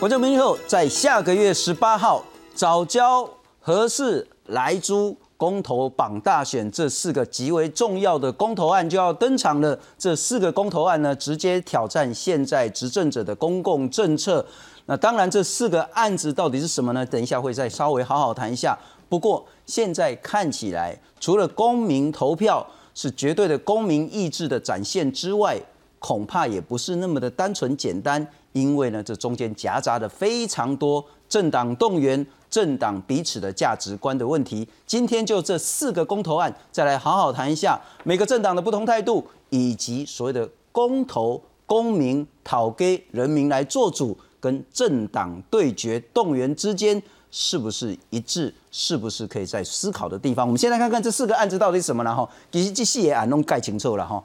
观众朋友，在下个月十八号，早教、合适、来租、公投、榜大选这四个极为重要的公投案就要登场了。这四个公投案呢，直接挑战现在执政者的公共政策。那当然，这四个案子到底是什么呢？等一下会再稍微好好谈一下。不过现在看起来，除了公民投票是绝对的公民意志的展现之外，恐怕也不是那么的单纯简单。因为呢，这中间夹杂的非常多政党动员、政党彼此的价值观的问题。今天就这四个公投案，再来好好谈一下每个政党的不同态度，以及所谓的公投、公民讨给人民来做主，跟政党对决动员之间是不是一致，是不是可以在思考的地方。我们先来看看这四个案子到底是什么了哈。其实这四个案弄盖清楚了哈。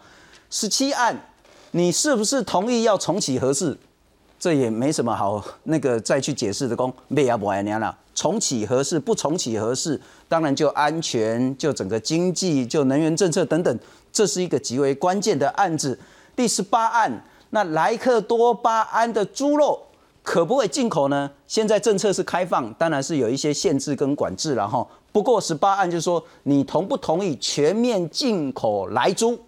十七案，你是不是同意要重启核试？这也没什么好那个再去解释的，公没要不爱娘了。重启合适不重启合适，当然就安全，就整个经济，就能源政策等等，这是一个极为关键的案子。第十八案，那莱克多巴胺的猪肉可不可以进口呢？现在政策是开放，当然是有一些限制跟管制了哈。不过十八案就是说，你同不同意全面进口来猪，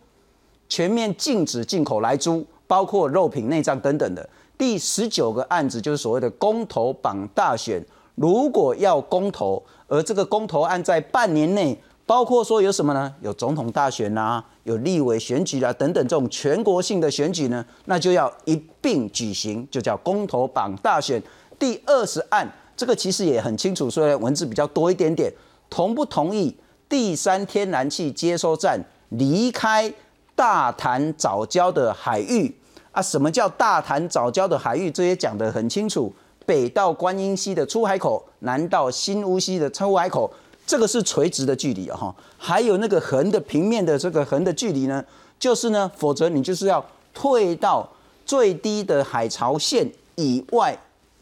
全面禁止进口来猪，包括肉品、内脏等等的。第十九个案子就是所谓的公投榜大选，如果要公投，而这个公投案在半年内，包括说有什么呢？有总统大选啦，有立委选举啦等等这种全国性的选举呢，那就要一并举行，就叫公投榜大选。第二十案，这个其实也很清楚，虽然文字比较多一点点，同不同意第三天然气接收站离开大潭早礁的海域？啊，什么叫大潭早礁的海域？这些讲得很清楚。北到观音溪的出海口，南到新乌溪的出海口，这个是垂直的距离啊哈。还有那个横的平面的这个横的距离呢，就是呢，否则你就是要退到最低的海潮线以外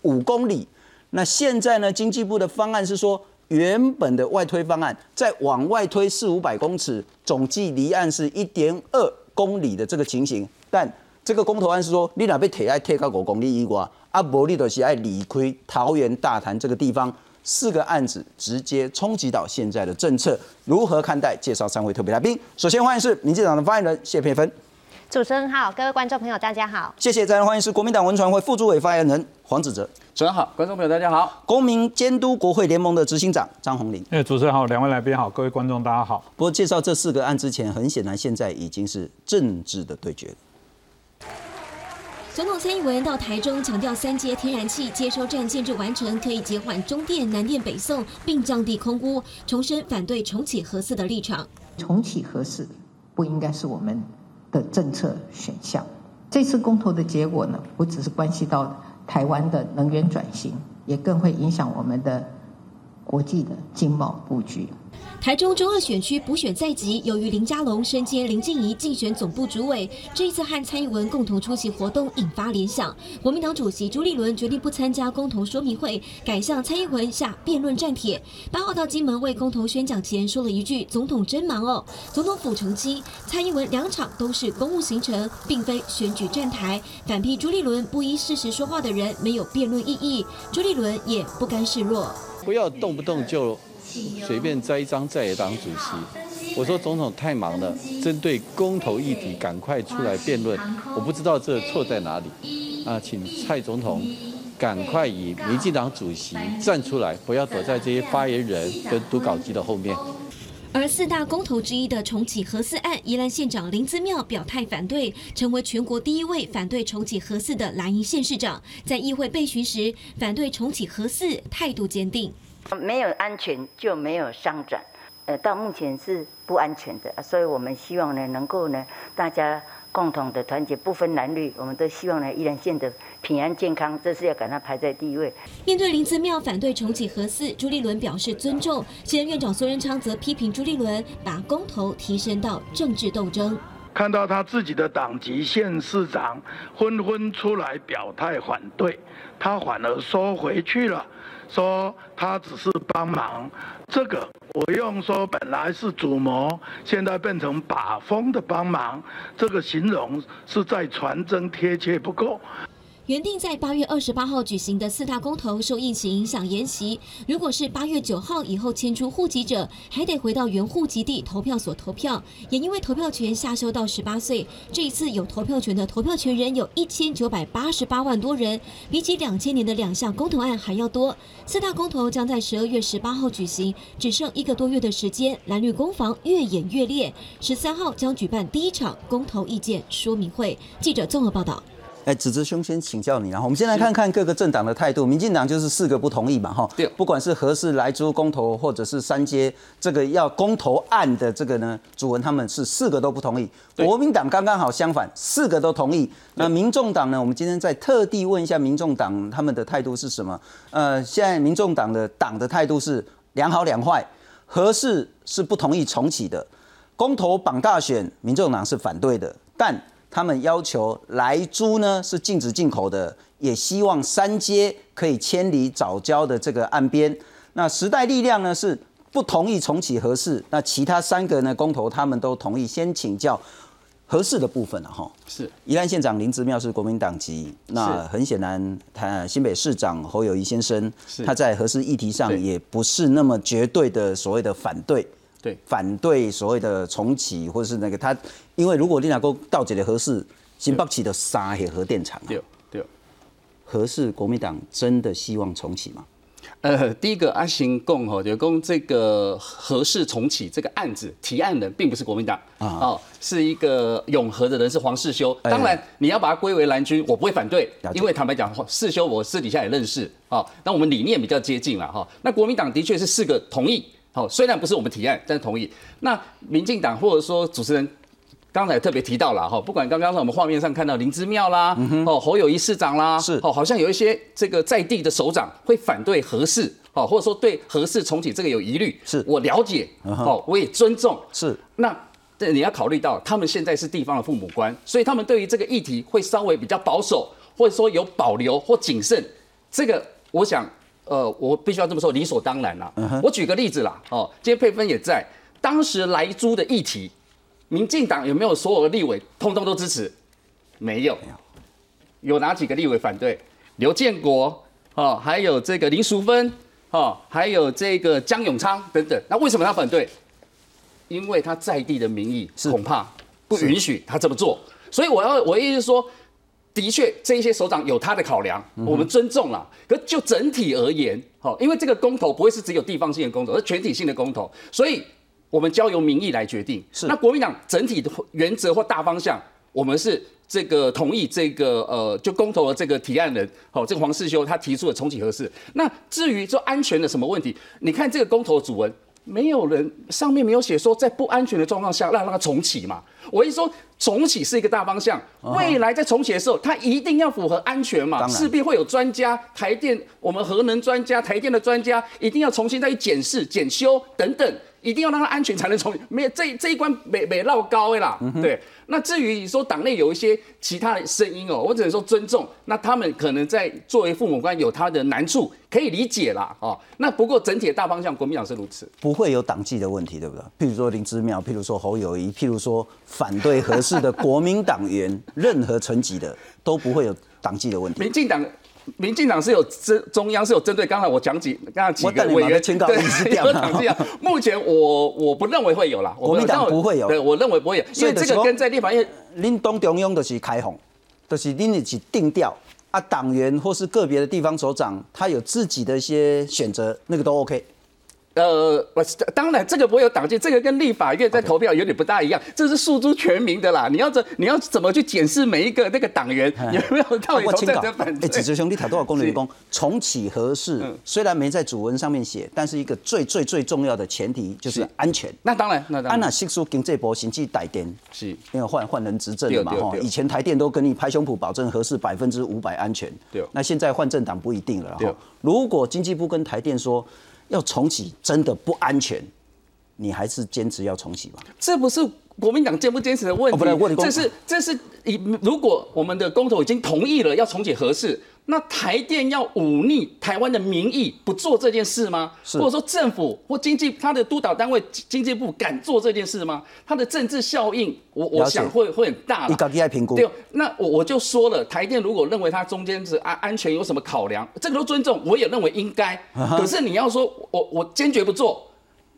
五公里。那现在呢，经济部的方案是说，原本的外推方案再往外推四五百公尺，总计离岸是一点二公里的这个情形，但这个公投案是说，你哪被铁爱贴到五公里以外，阿伯利的是爱理亏桃园大潭这个地方，四个案子直接冲击到现在的政策，如何看待？介绍三位特别来宾，首先欢迎是民进党的发言人谢佩芬，主持人好，各位观众朋友大家好，谢谢。再来欢迎是国民党文传会副主委发言人黄子哲，主持人好，观众朋友大家好，公民监督国会联盟的执行长张宏林，哎，主持人好，两位来宾好，各位观众大家好。不过介绍这四个案之前，很显然现在已经是政治的对决。总统蔡英文到台中强调，三阶天然气接收站建制完成，可以减缓中电、南电北送，并降低空污，重申反对重启核四的立场。重启核四不应该是我们的政策选项。这次公投的结果呢，不只是关系到台湾的能源转型，也更会影响我们的国际的经贸布局。台中中二选区补选在即，由于林佳龙身兼林静怡竞选总部主委，这一次和蔡英文共同出席活动，引发联想。国民党主席朱立伦决定不参加公投说明会，改向蔡英文下辩论战帖。八号到金门为公投宣讲前，说了一句：“总统真忙哦。”总统府澄清，蔡英文两场都是公务行程，并非选举站台。反批朱立伦不依事实说话的人，没有辩论意义。朱立伦也不甘示弱，不要动不动就。随便摘一张在野党主席，我说总统太忙了，针对公投议题赶快出来辩论。我不知道这错在哪里啊，请蔡总统赶快以民进党主席站出来，不要躲在这些发言人跟读稿机的后面。而四大公投之一的重启核四案，宜兰县长林姿妙表态反对，成为全国第一位反对重启核四的蓝营县市长，在议会备询时反对重启核四，态度坚定。没有安全就没有商转，呃，到目前是不安全的，所以我们希望呢，能够呢，大家共同的团结，不分男女，我们都希望呢，宜兰县的平安健康，这是要赶它排在第一位。面对林子庙反对重启核四，朱立伦表示尊重，现任院长苏仁昌则批评朱立伦把公投提升到政治斗争。看到他自己的党籍县市长纷纷出来表态反对，他反而收回去了。说他只是帮忙，这个我用说本来是主谋，现在变成把风的帮忙，这个形容是在传真贴切不够。原定在八月二十八号举行的四大公投受疫情影响延期。如果是八月九号以后迁出户籍者，还得回到原户籍地投票所投票。也因为投票权下修到十八岁，这一次有投票权的投票权人有一千九百八十八万多人，比起两千年的两项公投案还要多。四大公投将在十二月十八号举行，只剩一个多月的时间，蓝绿攻防越演越烈。十三号将举办第一场公投意见说明会。记者综合报道。哎，子子兄先请教你，然后我们先来看看各个政党的态度。民进党就是四个不同意嘛，哈，对，不管是何氏来租公投，或者是三阶这个要公投案的这个呢，主文他们是四个都不同意。国民党刚刚好相反，四个都同意。那民众党呢？我们今天在特地问一下民众党他们的态度是什么？呃，现在民众党的党的态度是两好两坏，何氏是不同意重启的，公投绑大选，民众党是反对的，但。他们要求来猪呢是禁止进口的，也希望三阶可以迁离早交的这个岸边。那时代力量呢是不同意重启合适，那其他三个呢公投他们都同意。先请教合适的部分了哈。是宜兰县长林之妙是国民党籍，那很显然他新北市长侯友谊先生他在合适议题上也不是那么绝对的所谓的反对。对，反对所谓的重启或者是那个他，因为如果你哪个到这里合适，新北起的沙核核电厂，对对，合适国民党真的希望重启吗？呃，第一个阿行共吼，就共这个合适重启这个案子提案人并不是国民党啊，哦，是一个永和的人是黄世修。当然你要把它归为蓝军，我不会反对，因为坦白讲，世修我私底下也认识啊，那我们理念比较接近了哈。那国民党的确是四个同意。好，虽然不是我们提案，但是同意。那民进党或者说主持人刚才特别提到了哈，不管刚刚在我们画面上看到林之妙啦，哦侯友谊市长啦，是哦，好像有一些这个在地的首长会反对合适，哦，或者说对合适重启这个有疑虑，是我了解，哦，我也尊重，是。那这你要考虑到，他们现在是地方的父母官，所以他们对于这个议题会稍微比较保守，或者说有保留或谨慎。这个我想。呃，我必须要这么说，理所当然啦。我举个例子啦，哦，今天佩芬也在，当时来租的议题，民进党有没有所有的立委通通都支持？没有，有哪几个立委反对？刘建国，哦，还有这个林淑芬，哦，还有这个江永昌等等。那为什么他反对？因为他在地的民意恐怕不允许他这么做。所以我要，我意思是说。的确，这一些首长有他的考量，我们尊重了。可就整体而言，好，因为这个公投不会是只有地方性的公投，而是全体性的公投，所以我们交由民意来决定。是。那国民党整体的原则或大方向，我们是这个同意这个呃，就公投的这个提案人，好，这个黄世修他提出的重启合适。那至于说安全的什么问题，你看这个公投主文。没有人上面没有写说在不安全的状况下让让它重启嘛？我一说重启是一个大方向，未来在重启的时候，它一定要符合安全嘛，势必会有专家、台电、我们核能专家、台电的专家一定要重新再去检视、检修等等。一定要让它安全才能从没有这这一关没没绕高的啦，对。那至于说党内有一些其他的声音哦，我只能说尊重。那他们可能在作为父母官有他的难处，可以理解啦，哦。那不过整体的大方向，国民党是如此，不会有党纪的问题，对不对？譬如说林之妙，譬如说侯友谊，譬如说反对合适的国民党员，任何层级的都不会有党纪的问题。民进党。民进党是有针中央是有针对，刚才我讲几刚才几个委员对有党纪啊。目前我我不认为会有啦，国民党不会有，对我认为不会有，因为这个跟在立法院，恁党中央就是开放，就是恁是定调啊，党员或是个别的地方首长，他有自己的一些选择，那个都 OK。呃，我当然这个不会有党纪，这个跟立法院在投票有点不大一样，这是诉诸全民的啦。你要怎你要怎么去检视每一个那个党员有没有到底投在反对？哎，子哲兄，弟谈多少公理工重启合适？虽然没在主文上面写，但是一个最最最重要的前提就是安全。那当然，那当然。安娜新书经这波行迹带电，是因为换换人执政了嘛？哈，以前台电都跟你拍胸脯保证合适百分之五百安全，对。那现在换政党不一定了哈。如果经济部跟台电说。要重启真的不安全，你还是坚持要重启吧？这不是国民党坚不坚持的问题，这是这是以如果我们的公投已经同意了要重启合适，那台电要忤逆台湾的民意，不做这件事吗？是或者说政府或经济他的督导单位经济部敢做这件事吗？它的政治效应，我我想会会很大你啦。自己来评估。对，那我我就说了，台电如果认为它中间是安安全有什么考量，这个都尊重，我也认为应该。可是你要说我我坚决不做，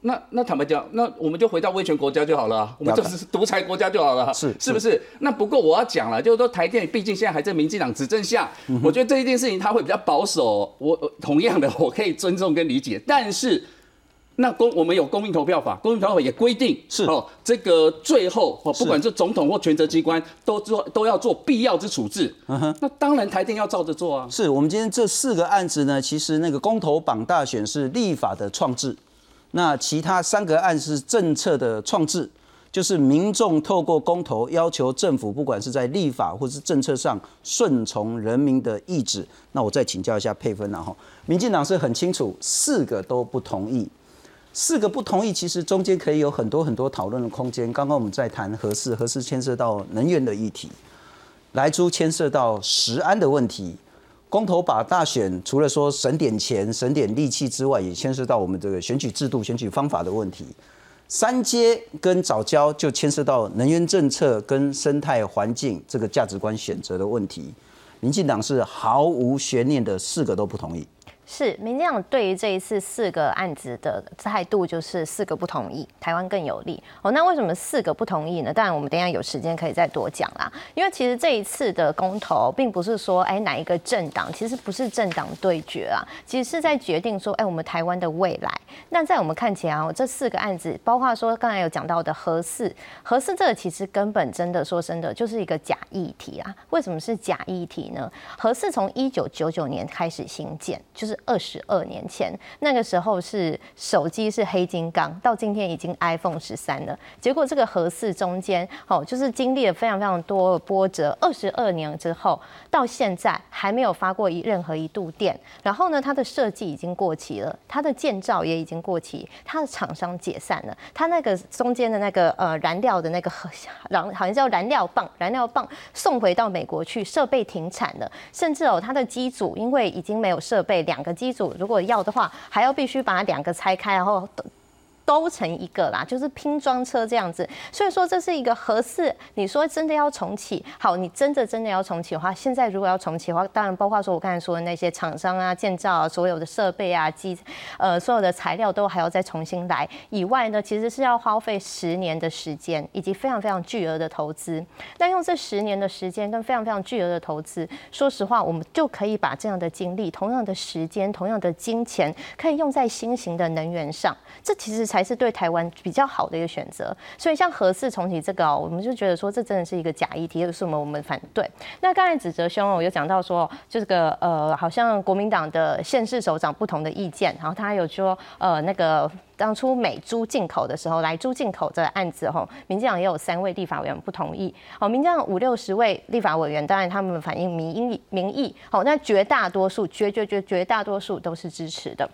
那那坦白讲，那我们就回到威权国家就好了啊，我们就是独裁国家就好了啊，是是不是？那不过我要讲了，就是说台电毕竟现在还在民进党执政下，嗯我觉得这一件事情他会比较保守。我我同样的我可以尊重跟理解，但是。那公我们有公民投票法，公民投票法也规定是哦，这个最后哦，不管是总统或权责机关，都做都要做必要之处置。嗯哼。那当然台电要照着做啊。是我们今天这四个案子呢，其实那个公投榜大选是立法的创制，那其他三个案是政策的创制，就是民众透过公投要求政府，不管是在立法或是政策上顺从人民的意志。那我再请教一下佩芬然后民进党是很清楚，四个都不同意。四个不同意，其实中间可以有很多很多讨论的空间。刚刚我们在谈核四，核四牵涉到能源的议题，莱猪牵涉到食安的问题，公投把大选除了说省点钱、省点力气之外，也牵涉到我们这个选举制度、选举方法的问题。三阶跟早教就牵涉到能源政策跟生态环境这个价值观选择的问题。民进党是毫无悬念的四个都不同意。是民进党对于这一次四个案子的态度就是四个不同意，台湾更有利。哦，那为什么四个不同意呢？当然，我们等一下有时间可以再多讲啦。因为其实这一次的公投，并不是说哎哪一个政党，其实不是政党对决啊，其实是在决定说哎我们台湾的未来。那在我们看起来哦，这四个案子，包括说刚才有讲到的核四，核四这个其实根本真的说真的就是一个假议题啊。为什么是假议题呢？核四从一九九九年开始兴建，就是二十二年前，那个时候是手机是黑金刚，到今天已经 iPhone 十三了。结果这个核四中间，哦，就是经历了非常非常多波折。二十二年之后，到现在还没有发过一任何一度电。然后呢，它的设计已经过期了，它的建造也已经过期，它的厂商解散了，它那个中间的那个呃燃料的那个核 燃好像叫燃料棒，燃料棒送回到美国去，设备停产了，甚至哦，它的机组因为已经没有设备，两个机组如果要的话，还要必须把两个拆开，然后。都成一个啦，就是拼装车这样子，所以说这是一个合适。你说真的要重启，好，你真的真的要重启的话，现在如果要重启的话，当然包括说我刚才说的那些厂商啊、建造啊、所有的设备啊、机呃所有的材料都还要再重新来。以外呢，其实是要花费十年的时间，以及非常非常巨额的投资。那用这十年的时间跟非常非常巨额的投资，说实话，我们就可以把这样的精力、同样的时间、同样的金钱，可以用在新型的能源上。这其实才是对台湾比较好的一个选择。所以像核四重启这个哦，我们就觉得说这真的是一个假议题，这是我们我们反对。那刚才子哲兄哦有讲到说，就这个呃，好像国民党的县市首长不同的意见，然后他有说呃那个。当初美猪进口的时候，来猪进口的案子吼，民进党也有三位立法委员不同意。好，民进党五六十位立法委员，当然他们反映民意民意，好，那绝大多数绝绝绝绝大多数都是支持的。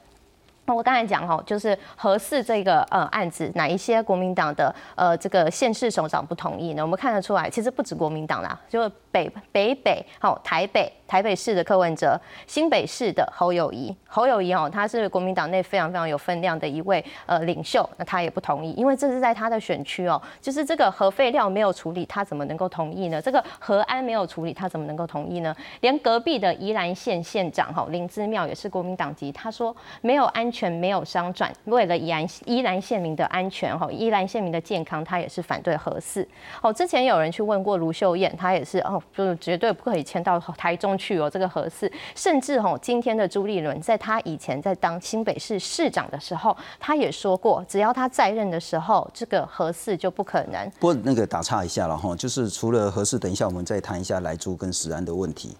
那我刚才讲哈，就是合适这个呃案子，哪一些国民党的呃这个县市首长不同意呢？我们看得出来，其实不止国民党啦，就北北北好台北台北市的柯文哲，新北市的侯友谊，侯友谊哦，他是国民党内非常非常有分量的一位呃领袖，那他也不同意，因为这是在他的选区哦，就是这个核废料没有处理，他怎么能够同意呢？这个核安没有处理，他怎么能够同意呢？连隔壁的宜兰县县长哈林姿妙也是国民党籍，他说没有安全没有商转，为了宜兰宜兰县民的安全哈，宜兰县民的健康，他也是反对核四。哦，之前有人去问过卢秀燕，他也是哦，就是绝对不可以迁到台中去哦，这个核四，甚至哦，今天的朱立伦在他以前在当新北市市长的时候，他也说过，只要他在任的时候，这个核四就不可能。不过那个打岔一下了哈，就是除了核四，等一下我们再谈一下莱猪跟食安的问题。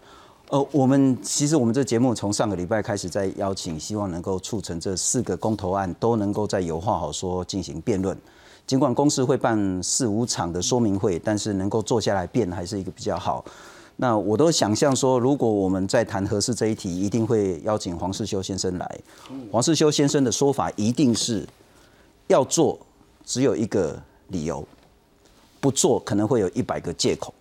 呃，我们其实我们这节目从上个礼拜开始在邀请，希望能够促成这四个公投案都能够在有话好说进行辩论。尽管公司会办四五场的说明会，但是能够坐下来辩还是一个比较好。那我都想象说，如果我们在谈核四这一题，一定会邀请黄世修先生来。黄世修先生的说法一定是要做，只有一个理由。不做可能会有一百个借口。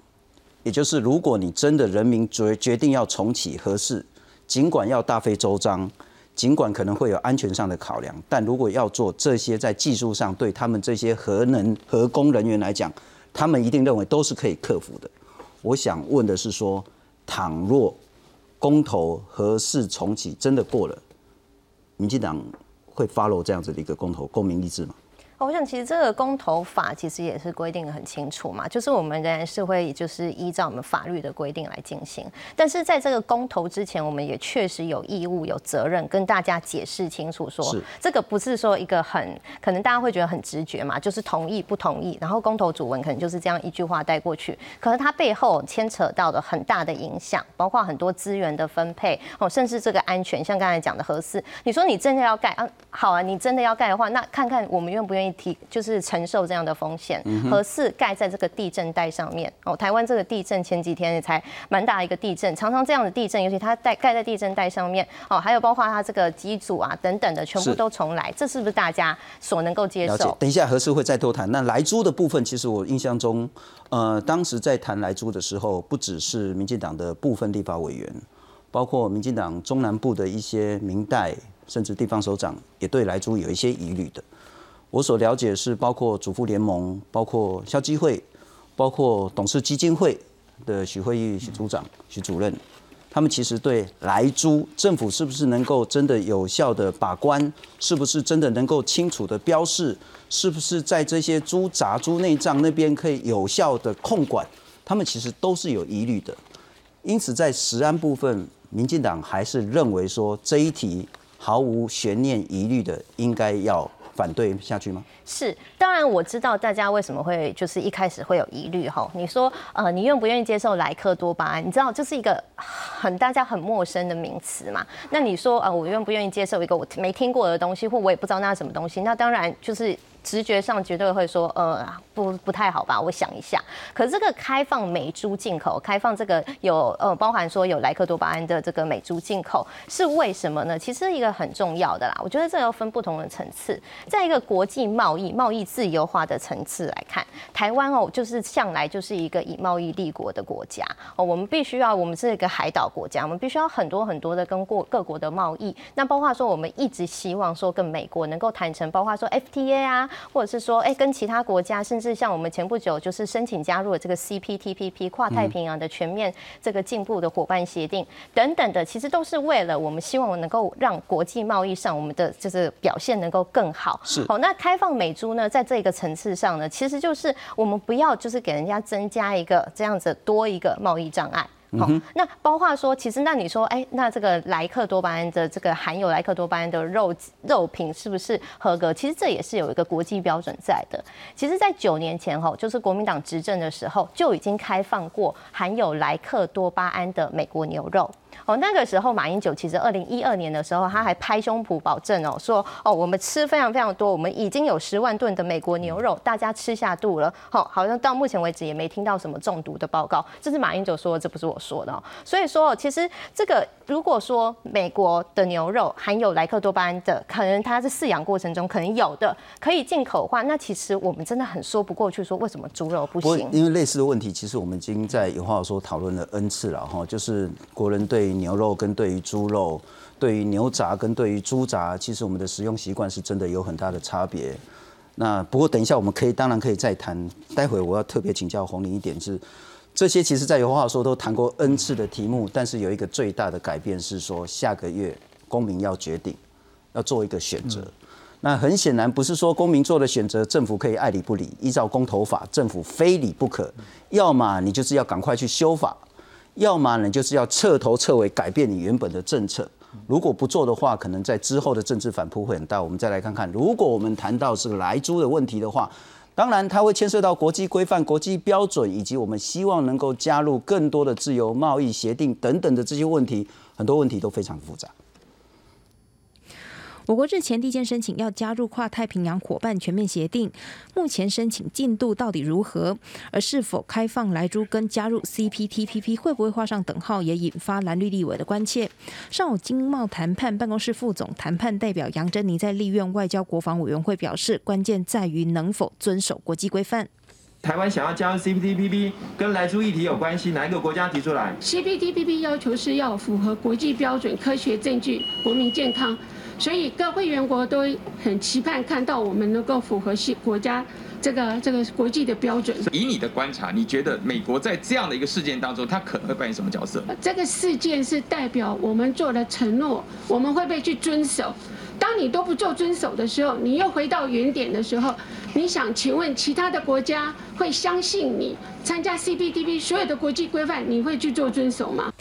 也就是如果你真的人民决决定要重启核试，尽管要大费周章，尽管可能会有安全上的考量，但如果要做这些在技术上对他们这些核能核工人员来讲，他们一定认为都是可以克服的。我想问的是说，倘若公投何时重启真的过了，民进党会 follow 这样子的一个公投公民意志吗？我想，其实这个公投法其实也是规定的很清楚嘛，就是我们仍然是会就是依照我们法律的规定来进行。但是在这个公投之前，我们也确实有义务、有责任跟大家解释清楚，说这个不是说一个很可能大家会觉得很直觉嘛，就是同意不同意，然后公投主文可能就是这样一句话带过去。可是它背后牵扯到的很大的影响，包括很多资源的分配哦，甚至这个安全，像刚才讲的核四，你说你真的要盖啊？好啊，你真的要盖的话，那看看我们愿不愿意。提就是承受这样的风险，核四盖在这个地震带上面哦。台湾这个地震前几天也才蛮大一个地震，常常这样的地震，尤其它带盖在地震带上面哦，还有包括它这个机组啊等等的，全部都重来，这是不是大家所能够接受？等一下何四会再多谈。那莱猪的部分，其实我印象中，呃，当时在谈莱猪的时候，不只是民进党的部分立法委员，包括民进党中南部的一些民代，甚至地方首长，也对莱猪有一些疑虑的。我所了解是包括主妇联盟、包括消基会、包括董事基金会的许会议许组长、许主任，他们其实对来租政府是不是能够真的有效的把关，是不是真的能够清楚的标示，是不是在这些猪杂猪内脏那边可以有效的控管，他们其实都是有疑虑的。因此，在食安部分，民进党还是认为说这一题毫无悬念疑虑的，应该要。反对下去吗？是，当然我知道大家为什么会就是一开始会有疑虑哈。你说呃，你愿不愿意接受莱克多巴胺？你知道这是一个很大家很陌生的名词嘛？那你说呃，我愿不愿意接受一个我没听过的东西，或我也不知道那是什么东西？那当然就是。直觉上绝对会说，呃，不不太好吧？我想一下。可是这个开放美猪进口，开放这个有呃包含说有莱克多巴胺的这个美猪进口，是为什么呢？其实一个很重要的啦。我觉得这要分不同的层次，在一个国际贸易、贸易自由化的层次来看，台湾哦，就是向来就是一个以贸易立国的国家哦。我们必须要，我们是一个海岛国家，我们必须要很多很多的跟过各国的贸易。那包括说，我们一直希望说跟美国能够谈成，包括说 FTA 啊。或者是说，哎，跟其他国家，甚至像我们前不久就是申请加入了这个 CPTPP 跨太平洋的全面这个进步的伙伴协定等等的，其实都是为了我们希望能够让国际贸易上我们的就是表现能够更好。是。好，那开放美猪呢，在这个层次上呢，其实就是我们不要就是给人家增加一个这样子多一个贸易障碍。好，那包括说，其实那你说，哎，那这个莱克多巴胺的这个含有莱克多巴胺的肉肉品是不是合格？其实这也是有一个国际标准在的。其实，在九年前哈，就是国民党执政的时候，就已经开放过含有莱克多巴胺的美国牛肉。哦，那个时候马英九其实二零一二年的时候，他还拍胸脯保证哦，说哦，我们吃非常非常多，我们已经有十万吨的美国牛肉，大家吃下肚了。好，好像到目前为止也没听到什么中毒的报告，这是马英九说的，这不是我说的。哦所以说，其实这个如果说美国的牛肉含有莱克多巴胺的，可能它在饲养过程中可能有的可以进口的话，那其实我们真的很说不过去，说为什么猪肉不行？因为类似的问题，其实我们已经在有话说讨论了 N 次了哈，就是国人对。牛肉跟对于猪肉，对于牛杂跟对于猪杂，其实我们的食用习惯是真的有很大的差别。那不过等一下我们可以当然可以再谈。待会我要特别请教红林一点是，这些其实在有话说都谈过 N 次的题目，但是有一个最大的改变是说下个月公民要决定要做一个选择。那很显然不是说公民做的选择，政府可以爱理不理。依照公投法，政府非理不可，要么你就是要赶快去修法。要么呢，就是要彻头彻尾改变你原本的政策。如果不做的话，可能在之后的政治反扑会很大。我们再来看看，如果我们谈到是来租的问题的话，当然它会牵涉到国际规范、国际标准，以及我们希望能够加入更多的自由贸易协定等等的这些问题，很多问题都非常复杂。我国日前递件申请要加入跨太平洋伙伴全面协定，目前申请进度到底如何？而是否开放来珠跟加入 CPTPP 会不会画上等号，也引发蓝绿立委的关切。上午经贸谈判办公室副总谈判代表杨珍妮在立院外交国防委员会表示，关键在于能否遵守国际规范。台湾想要加入 CPTPP，跟来猪议题有关系，哪一个国家提出来？CPTPP 要求是要符合国际标准、科学证据、国民健康，所以各会员国都很期盼看到我们能够符合系国家这个这个国际的标准。以你的观察，你觉得美国在这样的一个事件当中，它可能会扮演什么角色？这个事件是代表我们做了承诺，我们会不会去遵守？当你都不做遵守的时候，你又回到原点的时候，你想请问其他的国家会相信你参加 CPTP 所有的国际规范，你会去做遵守吗？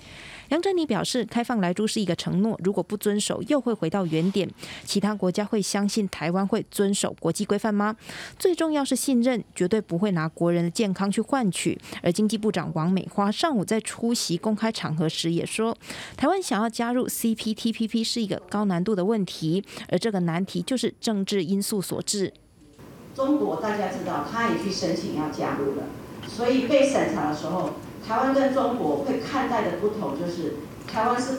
杨振宁表示，开放来猪是一个承诺，如果不遵守，又会回到原点。其他国家会相信台湾会遵守国际规范吗？最重要是信任，绝对不会拿国人的健康去换取。而经济部长王美花上午在出席公开场合时也说，台湾想要加入 CPTPP 是一个高难度的问题，而这个难题就是政治因素所致。中国大家知道，他也去申请要加入了，所以被审查的时候。台湾跟中国会看待的不同，就是台湾是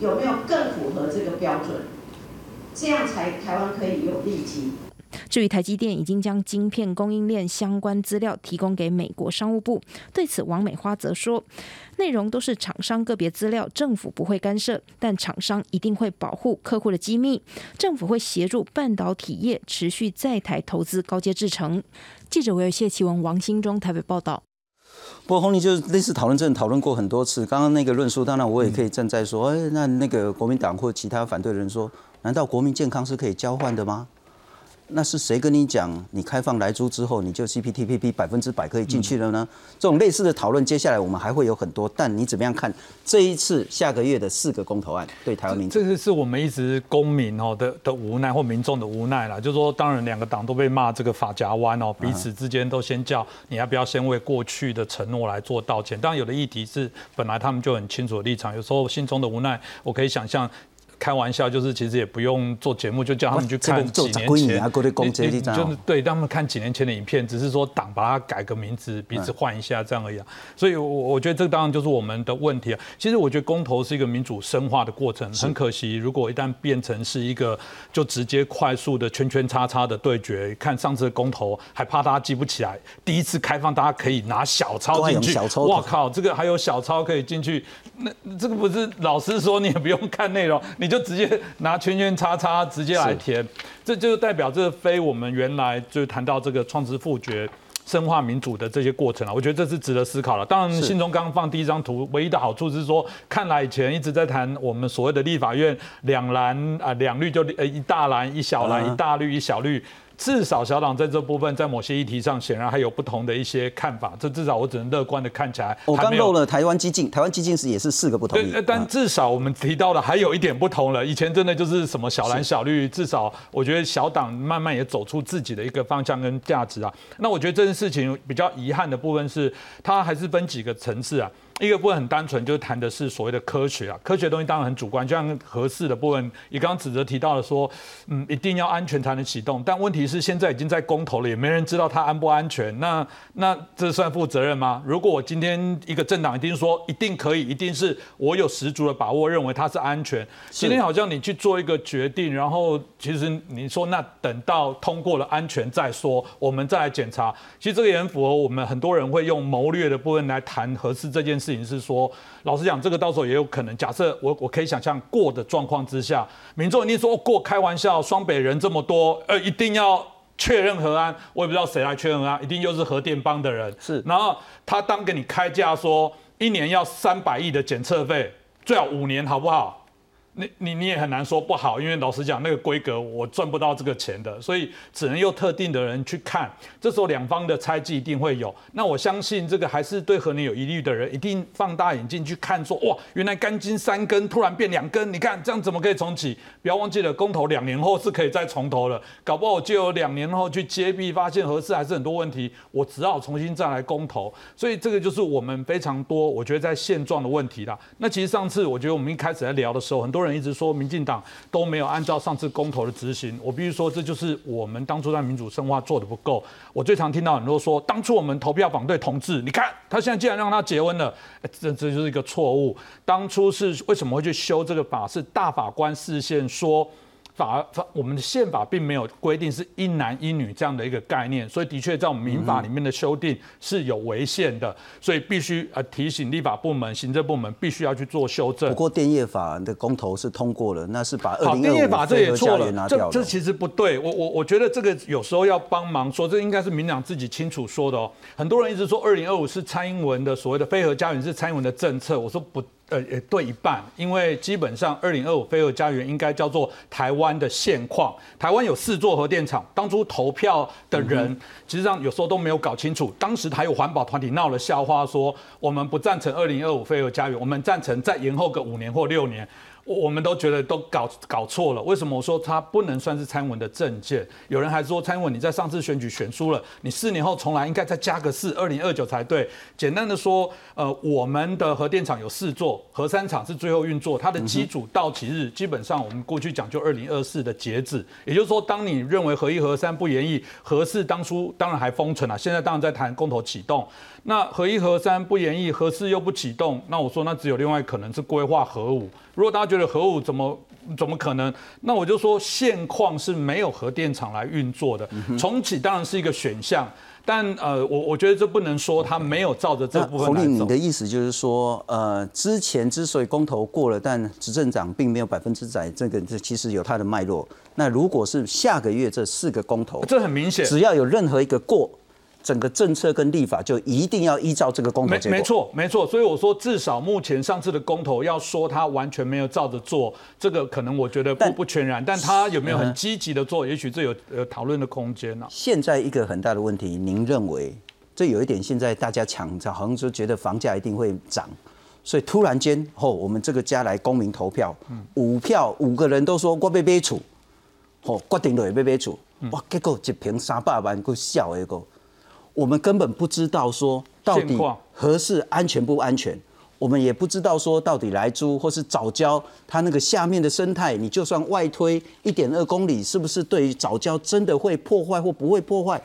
有没有更符合这个标准，这样才台湾可以有利基。至于台积电已经将晶片供应链相关资料提供给美国商务部，对此王美花则说，内容都是厂商个别资料，政府不会干涉，但厂商一定会保护客户的机密，政府会协助半导体业持续在台投资高阶制程。记者维尔谢奇文、王新忠台北报道。不过红利就是类似讨论证讨论过很多次。刚刚那个论述，当然我也可以站在说，哎，那那个国民党或其他反对的人说，难道国民健康是可以交换的吗？那是谁跟你讲？你开放来租之后，你就 CPTPP 百分之百可以进去了呢？这种类似的讨论，接下来我们还会有很多。但你怎么样看这一次下个月的四个公投案对台湾民？这个是我们一直公民哦的的无奈或民众的无奈啦。就是说，当然两个党都被骂这个法夹弯哦，彼此之间都先叫你要不要先为过去的承诺来做道歉。当然有的议题是本来他们就很清楚的立场，有时候心中的无奈，我可以想象。开玩笑，就是其实也不用做节目，就叫他们去看几年前，就是对，他们看几年前的影片，只是说党把它改个名字，彼此换一下这样而已。所以，我我觉得这当然就是我们的问题啊。其实我觉得公投是一个民主深化的过程，很可惜，如果一旦变成是一个就直接快速的圈圈叉叉的对决，看上次的公投，还怕大家记不起来，第一次开放大家可以拿小抄进去，哇靠，这个还有小抄可以进去，那这个不是老师说你也不用看内容。你就直接拿圈圈叉叉直接来填，这就代表这非我们原来就谈到这个创制复决、深化民主的这些过程啊。我觉得这是值得思考了。当然，信中刚放第一张图，唯一的好处是说，看来以前一直在谈我们所谓的立法院两蓝啊两绿就呃一大蓝一小蓝一大绿一小绿。至少小党在这部分，在某些议题上，显然还有不同的一些看法。这至少我只能乐观的看起来。我刚漏了台湾激进，台湾激进是也是四个不同意。但至少我们提到的还有一点不同了。以前真的就是什么小蓝小绿，至少我觉得小党慢慢也走出自己的一个方向跟价值啊。那我觉得这件事情比较遗憾的部分是，它还是分几个层次啊。一个部分很单纯，就是谈的是所谓的科学啊，科学东西当然很主观，就像合适的部分，你刚刚指责提到了说，嗯，一定要安全才能启动，但问题是现在已经在公投了，也没人知道它安不安全，那那这算负责任吗？如果我今天一个政党一定说一定可以，一定是我有十足的把握认为它是安全，今天好像你去做一个决定，然后其实你说那等到通过了安全再说，我们再来检查，其实这个也很符合我们很多人会用谋略的部分来谈合适这件事。事情是说，老实讲，这个到时候也有可能。假设我我可以想象过的状况之下，民众一定说过开玩笑，双北人这么多，呃，一定要确认核安。我也不知道谁来确认啊，一定又是核电帮的人。是，然后他当给你开价说一年要三百亿的检测费，最好五年，好不好？你你你也很难说不好，因为老实讲，那个规格我赚不到这个钱的，所以只能用特定的人去看。这时候两方的猜忌一定会有。那我相信这个还是对核能有疑虑的人，一定放大眼镜去看，说哇，原来钢筋三根突然变两根，你看这样怎么可以重启？不要忘记了，公投两年后是可以再重投了，搞不好就有两年后去揭弊，发现合适还是很多问题，我只好重新再来公投。所以这个就是我们非常多，我觉得在现状的问题啦。那其实上次我觉得我们一开始在聊的时候，很多。人一直说民进党都没有按照上次公投的执行，我必须说这就是我们当初在民主深化做的不够。我最常听到很多说，当初我们投票反对同志，你看他现在竟然让他结婚了，这这就是一个错误。当初是为什么会去修这个法？是大法官视线说。法法我们的宪法并没有规定是一男一女这样的一个概念，所以的确在我们民法里面的修订是有违宪的，所以必须呃提醒立法部门、行政部门必须要去做修正。不过电业法的公投是通过了，那是把二好，零二五法这也错了，这拿掉了。这其实不对。我我我觉得这个有时候要帮忙说，这应该是民党自己清楚说的哦。很多人一直说二零二五是蔡英文的所谓的非核家园是蔡英文的政策，我说不。呃，呃对一半，因为基本上二零二五飞鹤家园应该叫做台湾的现况。台湾有四座核电厂，当初投票的人，其实上有时候都没有搞清楚。当时还有环保团体闹了笑话，说我们不赞成二零二五飞鹤家园，我们赞成再延后个五年或六年。我我们都觉得都搞搞错了，为什么我说他不能算是蔡英文的政见？有人还说蔡英文你在上次选举选输了，你四年后重来应该再加个四，二零二九才对。简单的说，呃，我们的核电厂有四座，核三厂是最后运作，它的机组到期日基本上我们过去讲就二零二四的截止。也就是说，当你认为核一核三不严议，核四当初当然还封存了，现在当然在谈公投启动。那核一核三不严议，核四又不启动，那我说那只有另外可能是规划核武。如果大家觉得核武怎么怎么可能，那我就说现况是没有核电厂来运作的，重启当然是一个选项，但呃，我我觉得这不能说他没有照着这部分侯令，来走你的。意思就是说，呃，之前之所以公投过了，但执政党并没有百分之百，这个这其实有它的脉络。那如果是下个月这四个公投，这很明显只要有任何一个过，整个政策跟立法就一定要依照这个公投没结果。没错没错，所以我说至少目前上次的公投要说他完全没有照着做，这个可能我觉得不不全然，但他有没有很嗯积极的做，也许这有呃讨论的空间呢、现在一个很大的问题，您认为这有一点，现在大家抢着好像就觉得房价一定会涨，所以突然间后、我们这个家来公民投票，五票五个人都说我要买厝，吼、决定了要买厝，哇，结果一平三百万够笑的个，我们根本不知道说到底现况合适安全不安全。我们也不知道说到底来租或是早教，它那个下面的生态，你就算外推一点二公里，是不是对于早教真的会破坏或不会破坏，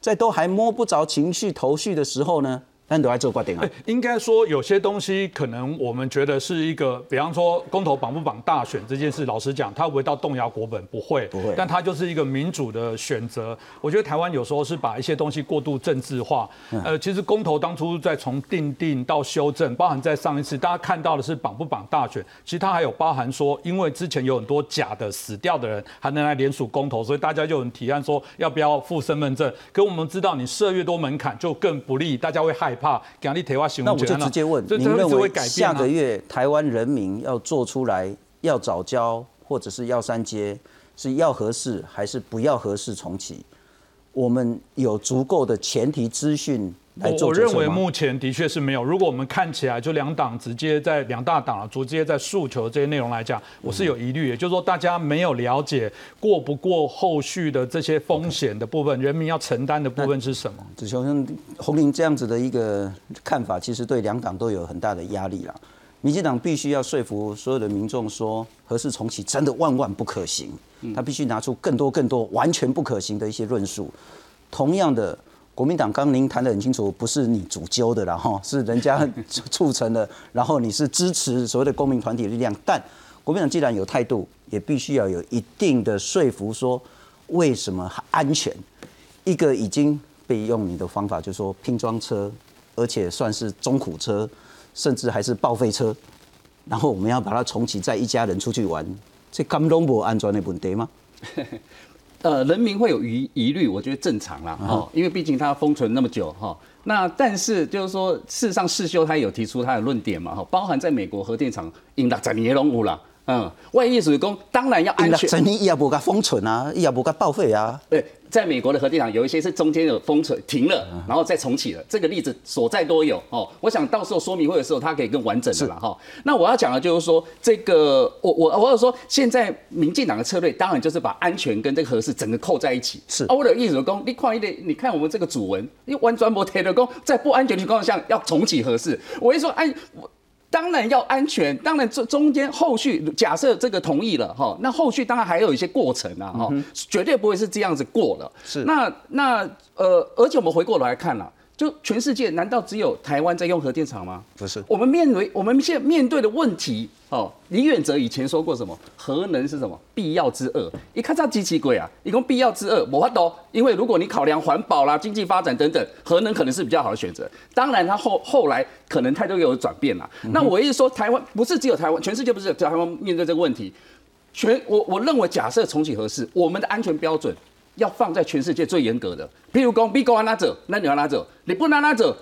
在都还摸不着情绪头绪的时候呢，咱都来做决定啊哎。应该说有些东西可能我们觉得是一个，比方说公投绑不绑大选这件事，老实讲，它会不会到动摇国本？不会，不会但它就是一个民主的选择。我觉得台湾有时候是把一些东西过度政治化。嗯呃，其实公投当初在从定定到修正，包含在上一次大家看到的是绑不绑大选，其实它还有包含说，因为之前有很多假的死掉的人还能来联署公投，所以大家就有人提案说要不要附身份证。可我们知道你设越多门槛就更不利，大家会害怕。那我就直接问，您认为下个月台湾人民要做出来要早教或者是要三阶，是要合适还是不要合适重启？我们有足够的前提资讯来我我认为？目前的确是没有。如果我们看起来就两党直接在两大党啊，直接在诉求这些内容来讲，我是有疑虑。也就是说，大家没有了解过不过后续的这些风险的部分，人民要承担的部分是什么？子雄像洪林这样子的一个看法，其实对两党都有很大的压力啦。民进党必须要说服所有的民众说，何氏重启真的万万不可行，他必须拿出更多更多完全不可行的一些论述。同样的，国民党刚刚您谈得很清楚，不是你主揪的啦，哈，是人家 促成的，然后你是支持所谓的公民团体的力量，但国民党既然有态度，也必须要有一定的说服，说为什么安全。一个已经被用你的方法，就是说拼装车，而且算是中苦车，甚至还是报废车，然后我们要把它重启，再一家人出去玩，这甘拢无安全的问题吗？呃，人民会有疑疑虑，我觉得正常啦，哦，因为毕竟它封存那么久哈。那但是就是说，事实上世修他有提出他的论点嘛，哈，包含在美国核电厂因六十年拢有啦，嗯，外意思是讲，当然要安全。十年伊也无甲封存啊，伊也无甲报废啊。对，在美国的核电厂有一些是中间有封存停了，然后再重启了，这个例子所在都有哦。我想到时候说明会的时候，它可以更完整的了哈。那我要讲的就是说，这个我我我要说，现在民进党的策略当然就是把安全跟这个核事整个扣在一起。是啊，我的意思讲，你看一点，你看我们这个主文，你弯转不提的工，在不安全的情况下要重启核事，我一说哎。我当然要安全，当然这中间后续假设这个同意了哈，那后续当然还有一些过程啊哈，绝对不会是这样子过了。是那那呃，而且我们回过头来看了。就全世界难道只有台湾在用核电厂吗？不是，我们面对我们现在面对的问题哦，李远哲以前说过什么？核能是什么？必要之恶。一看这机器鬼啊，一共必要之恶，我法懂。因为如果你考量环保啦、经济发展等等，核能可能是比较好的选择。当然，他后后来可能态度有转变啦。那我一直说，台湾不是只有台湾，全世界不是只有台湾面对这个问题。全我我认为，假设重启核试，我们的安全标准。要放在全世界最严格的，譬如讲美国安那走，那你要拿走；你不拿拿走，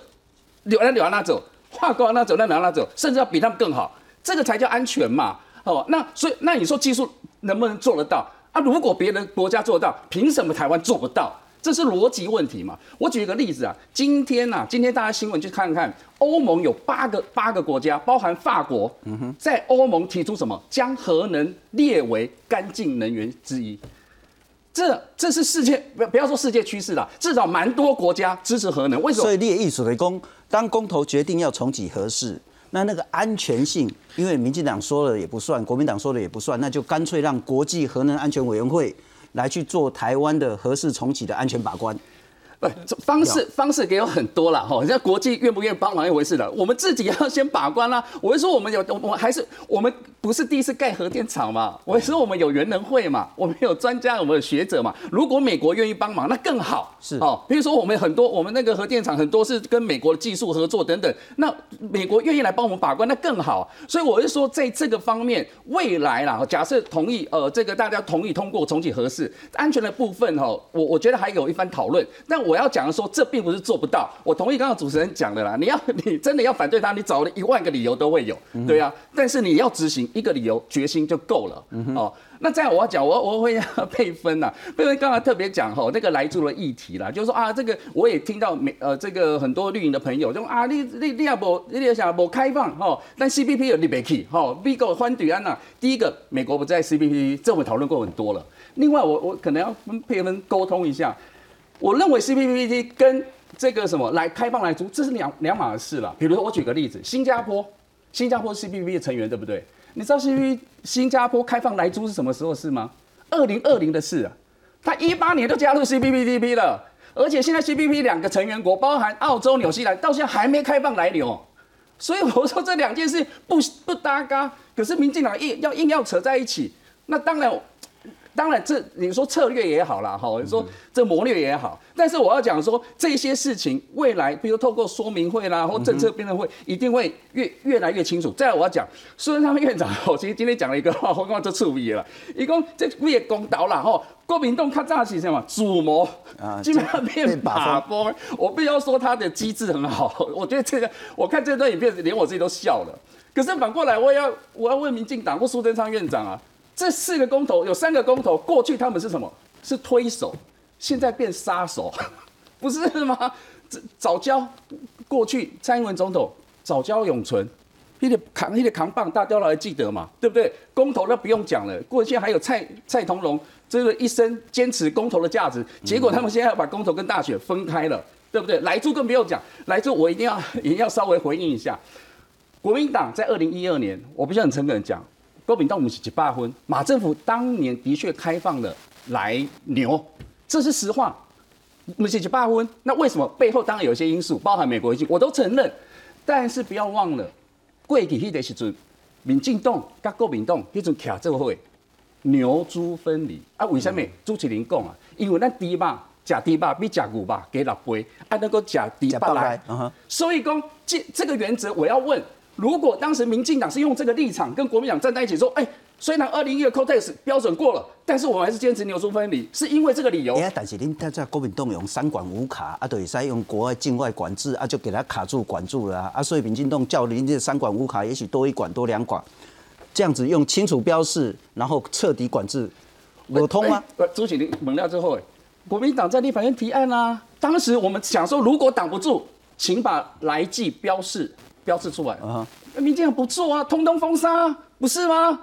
你那你要拿走；法国拿走，那你要拿走，甚至要比他们更好，这个才叫安全嘛。哦，那所以那你说技术能不能做得到啊？如果别人国家做得到，凭什么台湾做不到？这是逻辑问题嘛。我举一个例子啊，今天呐，今天大家新闻去看看，欧盟有八个八个国家，包含法国，在欧盟提出什么，将核能列为干净能源之一。这这是世界不不要说世界趋势了，至少蛮多国家支持核能。为什么？所以列艺术的公，当公投决定要重启核试，那那个安全性，因为民进党说了也不算，国民党说了也不算，那就干脆让国际核能安全委员会来去做台湾的核试重启的安全把关。不，方式方式也有很多了哈，人家国际愿不愿意帮忙一回事的，我们自己要先把关啦。我会说我们有，我们还是我们不是第一次盖核电厂嘛？我是说我们有原能会嘛，我们有专家，我们有学者嘛。如果美国愿意帮忙，那更好。是哦，比如说我们很多，我们那个核电厂很多是跟美国的技术合作等等，那美国愿意来帮我们把关，那更好。所以我是说，在这个方面，未来啦，假设同意，呃，这个大家同意通过重启核试安全的部分哈，我我觉得还有一番讨论，但。我要讲的说，这并不是做不到。我同意刚刚主持人讲的啦，你要 你真的要反对他，你找了一万个理由都会有，对啊。但是你要执行一个理由，决心就够了哦。那这样我要讲，我我会要配分呐。配分刚刚特别讲哈，那个来住的议题啦，就是说啊，这个我也听到美呃这个很多绿营的朋友就说啊，你你你也不你也想不开放哈，但 C P P 有你别去哈，美国欢对安呐。第一个，美国不在 C P P，这我们讨论过很多了。另外，我我可能要跟配分沟通一下。我认为 CPTPP 跟这个什么来开放来租，这是两两码事了。比如说，我举个例子，新加坡，新加坡 CPTPP 的成员对不对？你知道 CPTPP 新加坡开放来租是什么时候的事吗？二零二零的事啊，他一八年就加入 CPTPP 了，而且现在 CPTPP 两个成员国包含澳洲、纽西兰，到现在还没开放来留。所以我说这两件事不不搭嘎，可是民进党硬要硬要扯在一起，那当然。当然，这你说策略也好啦，哈，你说这谋略也好，但是我要讲说这些事情，未来比如透过说明会啦，或政策辩论会，一定会越越来越清楚。再来，我要讲孙中山院长，我其实今天讲了一个话，我讲这触笔了，一共这也公道了，哈，国民党看早起什么主谋啊，基本上变把风。我必须要说他的机制很好，我觉得这个我看这段影片，连我自己都笑了。可是反过来，我也要我要问民进党或苏贞昌院长啊。这四个公投有三个公投，过去他们是什么？是推手，现在变杀手，不是吗？早教过去蔡英文总统早教永存，一个扛一个扛棒，大家都还记得嘛？对不对？公投那不用讲了，过去还有蔡蔡同龙，这个一生坚持公投的价值，结果他们现在要把公投跟大选分开了，对不对？来住更不用讲，来住我一定要 也要稍微回应一下，国民党在二零一二年，我必须很诚恳讲。国民党我们是几八分，马政府当年的确开放了来牛，这是实话。我们是几八分，那为什么背后当然有一些因素，包含美国因素，我都承认。但是不要忘了，贵体迄个时阵，民进党甲国民党迄阵徛这个会牛猪分离啊？为什么？朱启林讲啊，因为咱猪肉食猪肉比食牛肉加六倍，啊，能够食猪肉来。所以讲这这个原则，我要问。如果当时民进党是用这个立场跟国民党站在一起说，哎，虽然二零一二 Codex 标准过了，但是我们还是坚持牛猪分离，是因为这个理由。哎，但是您在在国民党用三管五卡，啊，对，使用国外境外管制，啊，就给他卡住管住了，啊，所以民进党叫您这三管五卡，也许多一管多两管，这样子用清楚标示，然后彻底管制，有通吗？不，朱启林猛料之后，国民党在立法院提案啦，当时我们想说，如果挡不住，请把来记标示。标志出来啊！民进党不做啊，通通封杀，不是吗？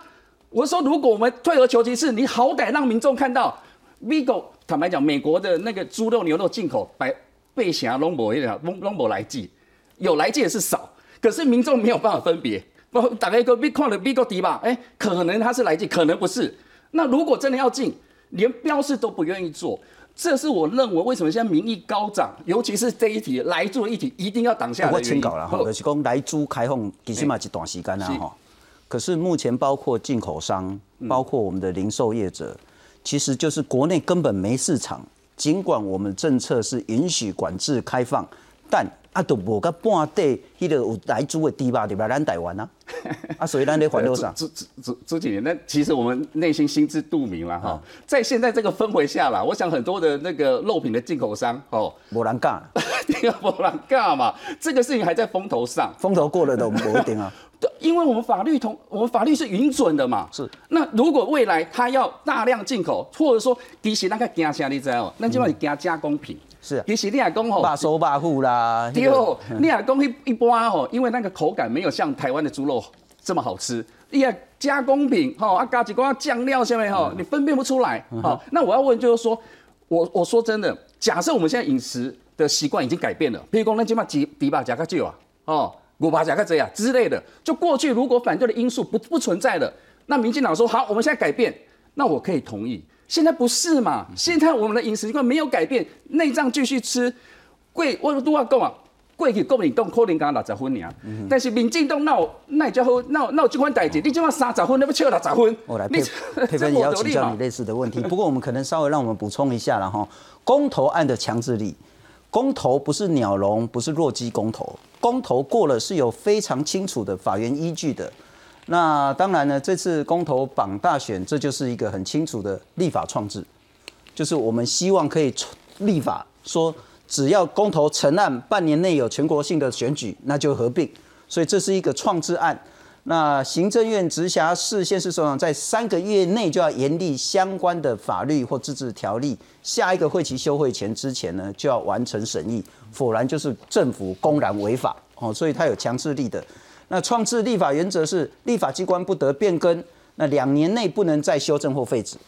我说，如果我们退而求其次，你好歹让民众看到，Vigo 坦白讲，美国的那个猪肉、牛肉进口，白被想要龙博一点，龙龙博来记，有来记的是少，可是民众没有办法分别。不，打开一个 Vigo 的 Vigo 迪吧，哎，可能他是来记，可能不是。那如果真的要进，连标示都不愿意做。这是我认为为什么现在民意高涨，尤其是这一题来做的议题，一定要挡下来我原因。请稿了哈，就是讲来猪开放，其实嘛一段时间啊是哈。可是目前包括进口商，包括我们的零售业者，其实就是国内根本没市场。尽管我们政策是允许管制开放，但啊都无个半地，迄个有来猪的猪肉入来咱台湾啊，啊所以咱咧烦恼啥？朱朱朱朱经理，那其实我们内心心知肚明了哈。在现在这个氛围下啦，我想很多的那个肉品的进口商哦，无人干，第二波人干嘛？这个事情还在风头上，风头过了都不一定啊。对，因为我们法律同我们法律是允准的嘛。是。那如果未来他要大量进口，或者说其实那个惊啥你知道？那基本是惊加工品。是。其实你也讲吼，把手把户啦。对哦，你也讲一一般吼，因为那个口感没有像台湾的猪肉这么好吃。你也加工品吼，啊加几罐酱料下面吼，你分辨不出来。好，那我要问就是说，我我说真的，假设我们现在饮食的习惯已经改变了，譬如讲，那起码几底把加个酒啊，哦。五八甲个这样之类的，就过去如果反对的因素不不存在了，那民进党说好，我们现在改变，那我可以同意。现在不是嘛？现在我们的饮食习惯没有改变，内脏继续吃，贵我都要讲啊，贵去国民党可能刚六十分尔，但是民进党闹那就好，闹闹这款代志，你今晚三十分，你不笑六十分？我来佩佩芬也要请教你类似的问题，不过我们可能稍微让我们补充一下了哈，公投案的强制力。公投不是鸟笼，不是弱鸡公投，公投过了是有非常清楚的法源依据的。那当然呢，这次公投榜大选，这就是一个很清楚的立法创制，就是我们希望可以立法说，只要公投成案，半年内有全国性的选举，那就合并。所以这是一个创制案。那行政院直辖市县市首长在三个月内就要严厉相关的法律或自治条例，下一个会期休会前之前呢，就要完成审议，否然就是政府公然违法哦，所以它有强制力的。那创制立法原则是立法机关不得变更，那两年内不能再修正或废止。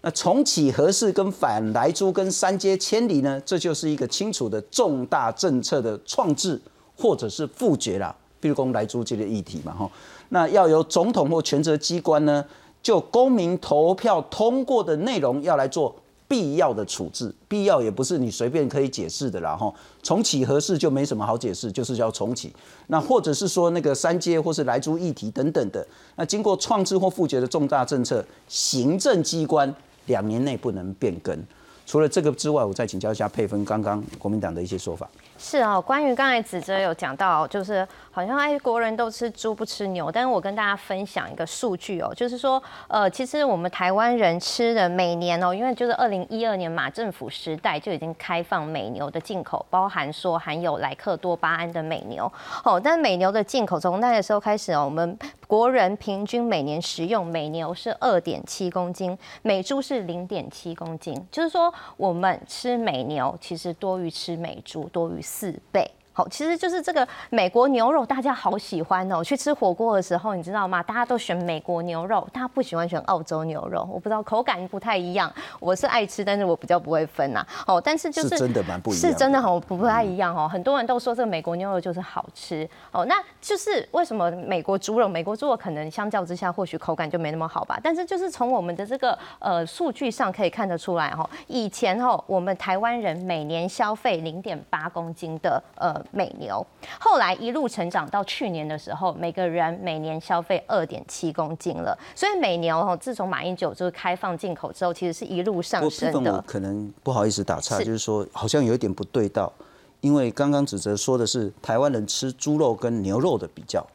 那重启合适跟反来租跟三阶千里呢，这就是一个清楚的重大政策的创制或者是复决啦。比如公来租这个议题嘛，哈，那要由总统或权责机关呢，就公民投票通过的内容要来做必要的处置，必要也不是你随便可以解释的啦，哈。重启合适就没什么好解释，就是要重启。那或者是说那个三阶或是来租议题等等的，那经过创制或复决的重大政策，行政机关两年内不能变更。除了这个之外，我再请教一下佩芬刚刚国民党的一些说法。是哦，关于刚才子哲有讲到，就是好像哎国人都吃猪不吃牛，但是我跟大家分享一个数据哦，就是说呃其实我们台湾人吃的每年哦，因为就是二零一二年马政府时代就已经开放美牛的进口，包含说含有莱克多巴胺的美牛哦，但美牛的进口从那个时候开始哦，我们国人平均每年食用美牛是二点七公斤，美猪是零点七公斤，就是说我们吃美牛其实多于吃美猪，多于。四倍，好，其实就是这个美国牛肉，大家好喜欢哦。去吃火锅的时候，你知道吗？大家都选美国牛肉，大家不喜欢选澳洲牛肉。我不知道口感不太一样，我是爱吃，但是我比较不会分呐。哦，但是就是是真的蛮不一样，是真的很不太一样哦。很多人都说这个美国牛肉就是好吃哦，那就是为什么美国猪肉？美国猪肉可能相较之下或许口感就没那么好吧。但是就是从我们的这个呃数据上可以看得出来哦，以前哦我们台湾人每年消费零点八公斤的呃。美牛后来一路成长到去年的时候，每个人每年消费二点七公斤了。所以美牛哦，自从马英九就是开放进口之后，其实是一路上升的。可能不好意思打岔，就是说好像有一点不对道，因为刚刚指责说的是台湾人吃猪肉跟牛肉的比较。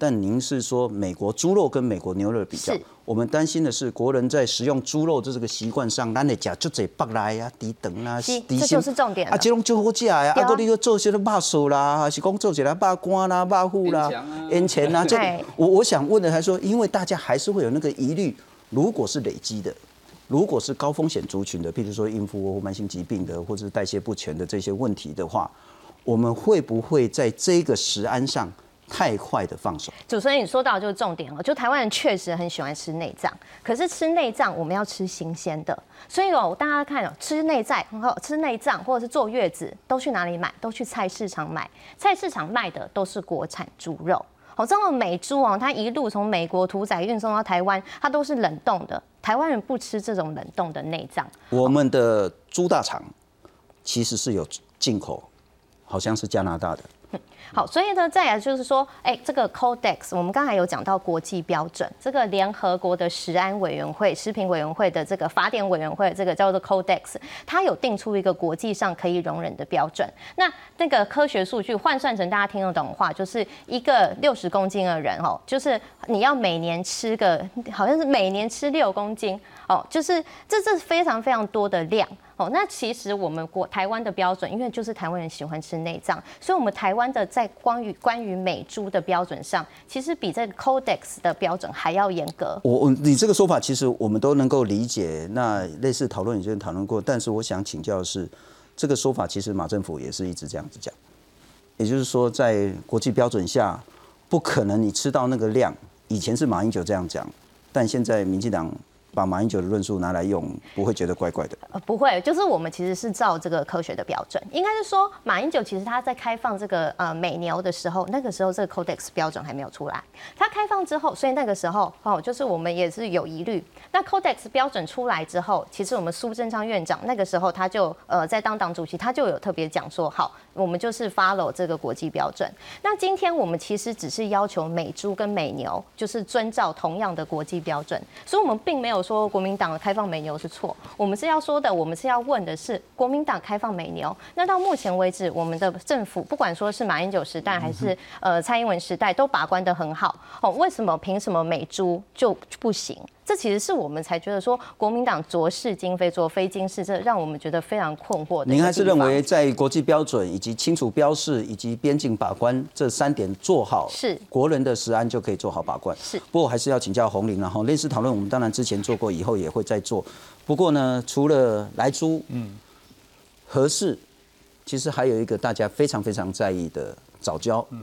但您是说美国猪肉跟美国牛肉比较，我们担心的是国人在食用猪肉的这个习惯上，咱的讲就这北来呀、低等啊、低这就是重点啊，这种就好食呀，啊，个你要做些肉手啦，还是讲做起来肉干啦、肉糊啦、烟钱啦，这我我想问的，还说，因为大家还是会有那个疑虑，如果是累积的，如果是高风险族群的，譬如说孕妇或慢性疾病的，或者是代谢不全的这些问题的话，我们会不会在这个食安上？太快的放手，主持人你说到就是重点了，就台湾人确实很喜欢吃内脏，可是吃内脏我们要吃新鲜的，所以哦，大家看哦，吃内脏然后吃内脏或者是坐月子都去哪里买？都去菜市场买，菜市场卖的都是国产猪肉。好，这种美猪哦，它一路从美国屠宰运送到台湾，它都是冷冻的。台湾人不吃这种冷冻的内脏。我们的猪大肠其实是有进口，好像是加拿大的。好，所以呢，再来就是说，哎，这个 Codex，我们刚才有讲到国际标准，这个联合国的食安委员会、食品委员会的这个法典委员会，这个叫做 Codex，它有定出一个国际上可以容忍的标准。那那个科学数据换算成大家听得懂的话，就是一个六十公斤的人哦，就是你要每年吃个，好像是每年吃六公斤哦，就是这这是非常非常多的量。哦，那其实我们国台湾的标准，因为就是台湾人喜欢吃内脏，所以我们台湾的在关于关于美猪的标准上，其实比这 Codex 的标准还要严格。我我你这个说法，其实我们都能够理解。那类似讨论已经讨论过，但是我想请教的是，这个说法其实马政府也是一直这样子讲，也就是说，在国际标准下，不可能你吃到那个量。以前是马英九这样讲，但现在民进党。把马英九的论述拿来用，不会觉得怪怪的。呃，不会，就是我们其实是照这个科学的标准，应该是说马英九其实他在开放这个呃美牛的时候，那个时候这个 Codex 标准还没有出来。他开放之后，所以那个时候哦，就是我们也是有疑虑。那 Codex 标准出来之后，其实我们苏贞昌院长那个时候他就呃在当党主席，他就有特别讲说，好，我们就是 follow 这个国际标准。那今天我们其实只是要求美猪跟美牛就是遵照同样的国际标准，所以我们并没有。说国民党开放美牛是错，我们是要说的，我们是要问的是国民党开放美牛。那到目前为止，我们的政府不管说是马英九时代还是呃蔡英文时代，都把关的很好哦。为什么凭什么美猪就不行？这其实是我们才觉得说国民党浊世今非，浊非今是，这让我们觉得非常困惑。您还是认为在国际标准以及清楚标示以及边境把关这三点做好，是国人的食安就可以做好把关。是，不过还是要请教红林然后类似讨论，我们当然之前做过，以后也会再做。不过呢，除了来猪，嗯，合适，其实还有一个大家非常非常在意的早教。嗯，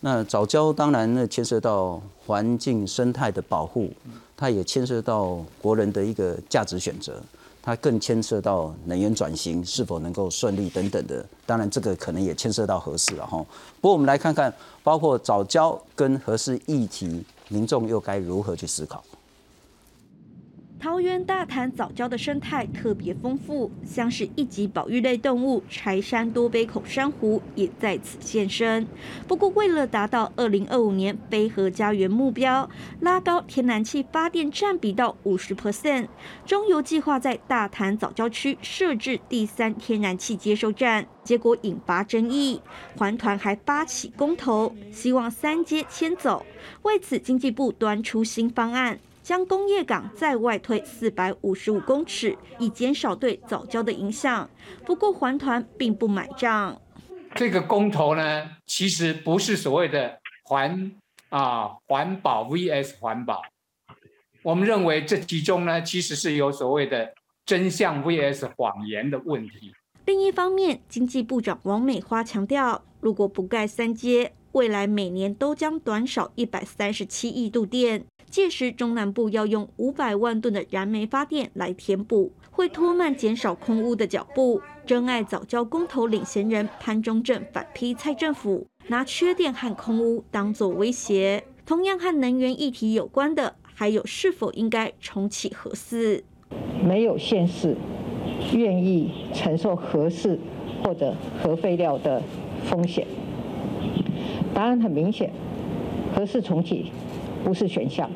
那早教当然呢牵涉到环境生态的保护。它也牵涉到国人的一个价值选择，它更牵涉到能源转型是否能够顺利等等的。当然，这个可能也牵涉到合适了哈。不过，我们来看看，包括早教跟合适议题，民众又该如何去思考？桃园大潭早礁的生态特别丰富，像是一级保育类动物柴山多杯口珊瑚也在此现身。不过，为了达到二零二五年飞河家园目标，拉高天然气发电占比到五十 percent，中油计划在大潭早礁区设置第三天然气接收站，结果引发争议。环团还发起公投，希望三阶迁走。为此，经济部端出新方案。将工业港再外推四百五十五公尺，以减少对早教的影响。不过环团并不买账。这个公投呢，其实不是所谓的环啊环保 vs 环保。我们认为这其中呢，其实是有所谓的真相 vs 谎言的问题。另一方面，经济部长王美花强调，如果不盖三阶，未来每年都将短少一百三十七亿度电。届时，中南部要用五百万吨的燃煤发电来填补，会拖慢减少空污的脚步。真爱早教公投领衔人潘中正反批蔡政府拿缺电和空污当作威胁。同样和能源议题有关的，还有是否应该重启核四？没有县市愿意承受核四或者核废料的风险。答案很明显，核四重启。不是选项。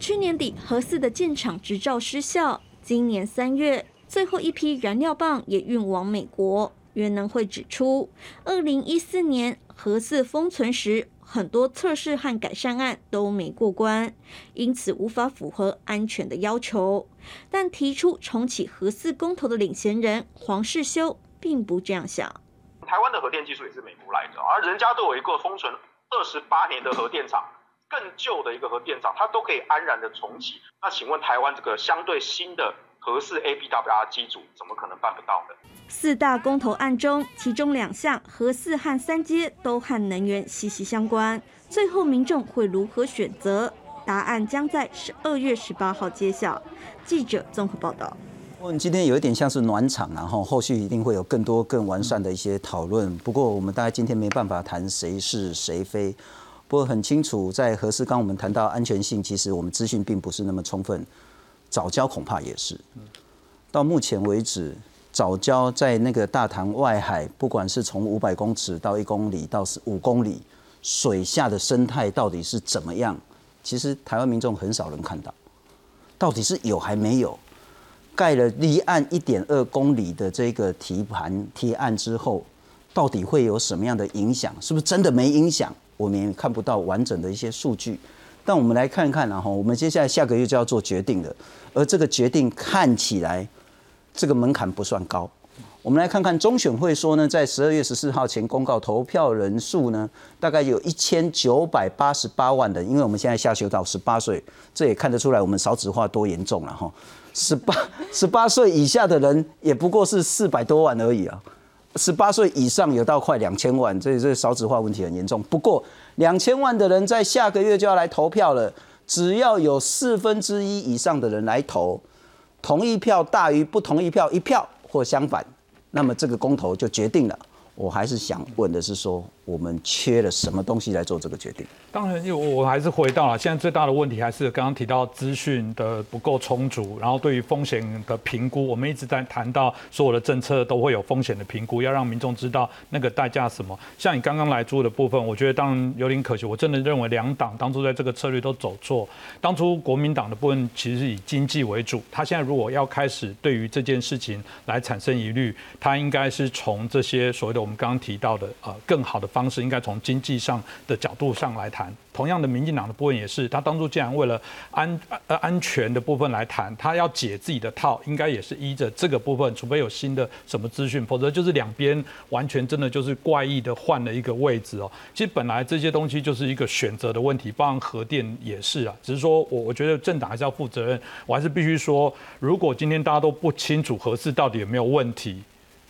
去年底核四的建厂执照失效，今年三月最后一批燃料棒也运往美国。原能会指出，二零一四年核四封存时，很多测试和改善案都没过关，因此无法符合安全的要求。但提出重启核四公投的领衔人黄世修并不这样想。台湾的核电技术也是美国来的，而人家都有一个封存二十八年的核电厂。更旧的一个核电厂，它都可以安然的重启。那请问台湾这个相对新的核四 ABWR 机组，怎么可能办不到呢？四大公投案中，其中两项核四和三阶都和能源息息相关。最后民众会如何选择？答案将在十二月十八号揭晓。记者综合报道。我们今天有一点像是暖场，然后后续一定会有更多更完善的一些讨论。不过我们大概今天没办法谈谁是谁非。不过很清楚，在核四刚我们谈到安全性，其实我们资讯并不是那么充分。早教恐怕也是。到目前为止，早教在那个大潭外海，不管是从五百公尺到一公里到五公里，水下的生态到底是怎么样？其实台湾民众很少人看到，到底是有还没有？盖了离岸一点二公里的这个提盘贴岸之后，到底会有什么样的影响？是不是真的没影响？我们也看不到完整的一些数据。但我们来看看，然后我们接下来下个月就要做决定了，而这个决定看起来这个门槛不算高。我们来看看中选会说呢，在十二月十四号前公告投票人数呢，大概有一千九百八十八万人，因为我们现在下修到十八岁，这也看得出来我们少子化多严重了哈。十八十八岁以下的人也不过是四百多万而已啊，十八岁以上有到快两千万，这这少子化问题很严重。不过两千万的人在下个月就要来投票了，只要有四分之一以上的人来投，同意票大于不同意票一票或相反，那么这个公投就决定了。我还是想问的是说。我们缺了什么东西来做这个决定？当然，我我还是回到了现在最大的问题，还是刚刚提到资讯的不够充足，然后对于风险的评估，我们一直在谈到所有的政策都会有风险的评估，要让民众知道那个代价什么。像你刚刚来租的部分，我觉得当然有点可惜。我真的认为两党当初在这个策略都走错。当初国民党的部分其实是以经济为主，他现在如果要开始对于这件事情来产生疑虑，他应该是从这些所谓的我们刚刚提到的呃更好的。方式应该从经济上的角度上来谈。同样的，民进党的部分也是，他当初既然为了安呃安全的部分来谈，他要解自己的套，应该也是依着这个部分，除非有新的什么资讯，否则就是两边完全真的就是怪异的换了一个位置哦。其实本来这些东西就是一个选择的问题，包含核电也是啊。只是说我我觉得政党还是要负责任，我还是必须说，如果今天大家都不清楚核四到底有没有问题。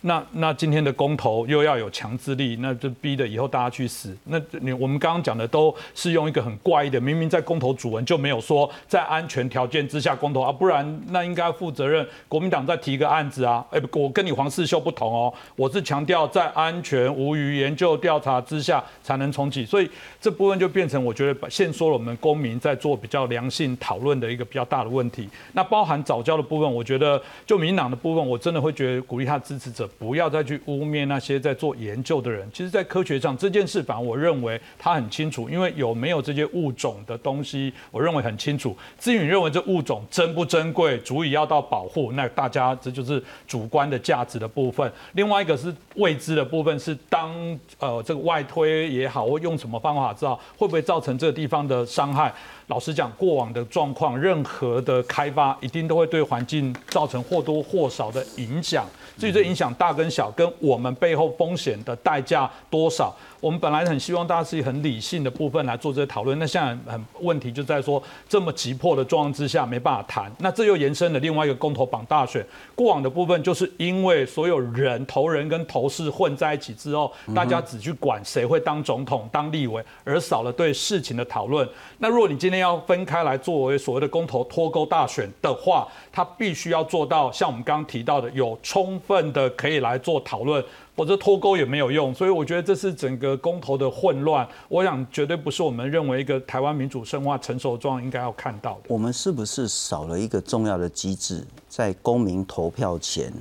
那那今天的公投又要有强制力，那就逼得以后大家去死。那你我们刚刚讲的都是用一个很怪异的，明明在公投主文就没有说在安全条件之下公投啊，不然那应该负责任。国民党再提一个案子啊，哎，我跟你黄世秀不同哦，我是强调在安全无虞研究调查之下才能重启，所以这部分就变成我觉得现说了我们公民在做比较良性讨论的一个比较大的问题。那包含早教的部分，我觉得就民党的部分，我真的会觉得鼓励他支持者。不要再去污蔑那些在做研究的人。其实，在科学上这件事，反而我认为他很清楚，因为有没有这些物种的东西，我认为很清楚。至于你认为这物种珍不珍贵，足以要到保护，那大家这就是主观的价值的部分。另外一个是未知的部分，是当呃这个外推也好，或用什么方法知道会不会造成这个地方的伤害。老实讲，过往的状况，任何的开发一定都会对环境造成或多或少的影响。至于这影响大跟小，跟我们背后风险的代价多少？我们本来很希望大家是以很理性的部分来做这些讨论，那现在很问题就在说这么急迫的状况之下没办法谈，那这又延伸了另外一个公投榜大选。过往的部分就是因为所有人投人跟投事混在一起之后，大家只去管谁会当总统、当立委，而少了对事情的讨论。那如果你今天要分开来作为所谓的公投脱钩大选的话，它必须要做到像我们刚刚提到的，有充分的可以来做讨论。否则脱钩也没有用，所以我觉得这是整个公投的混乱。我想绝对不是我们认为一个台湾民主深化成熟状应该要看到的。我们是不是少了一个重要的机制，在公民投票前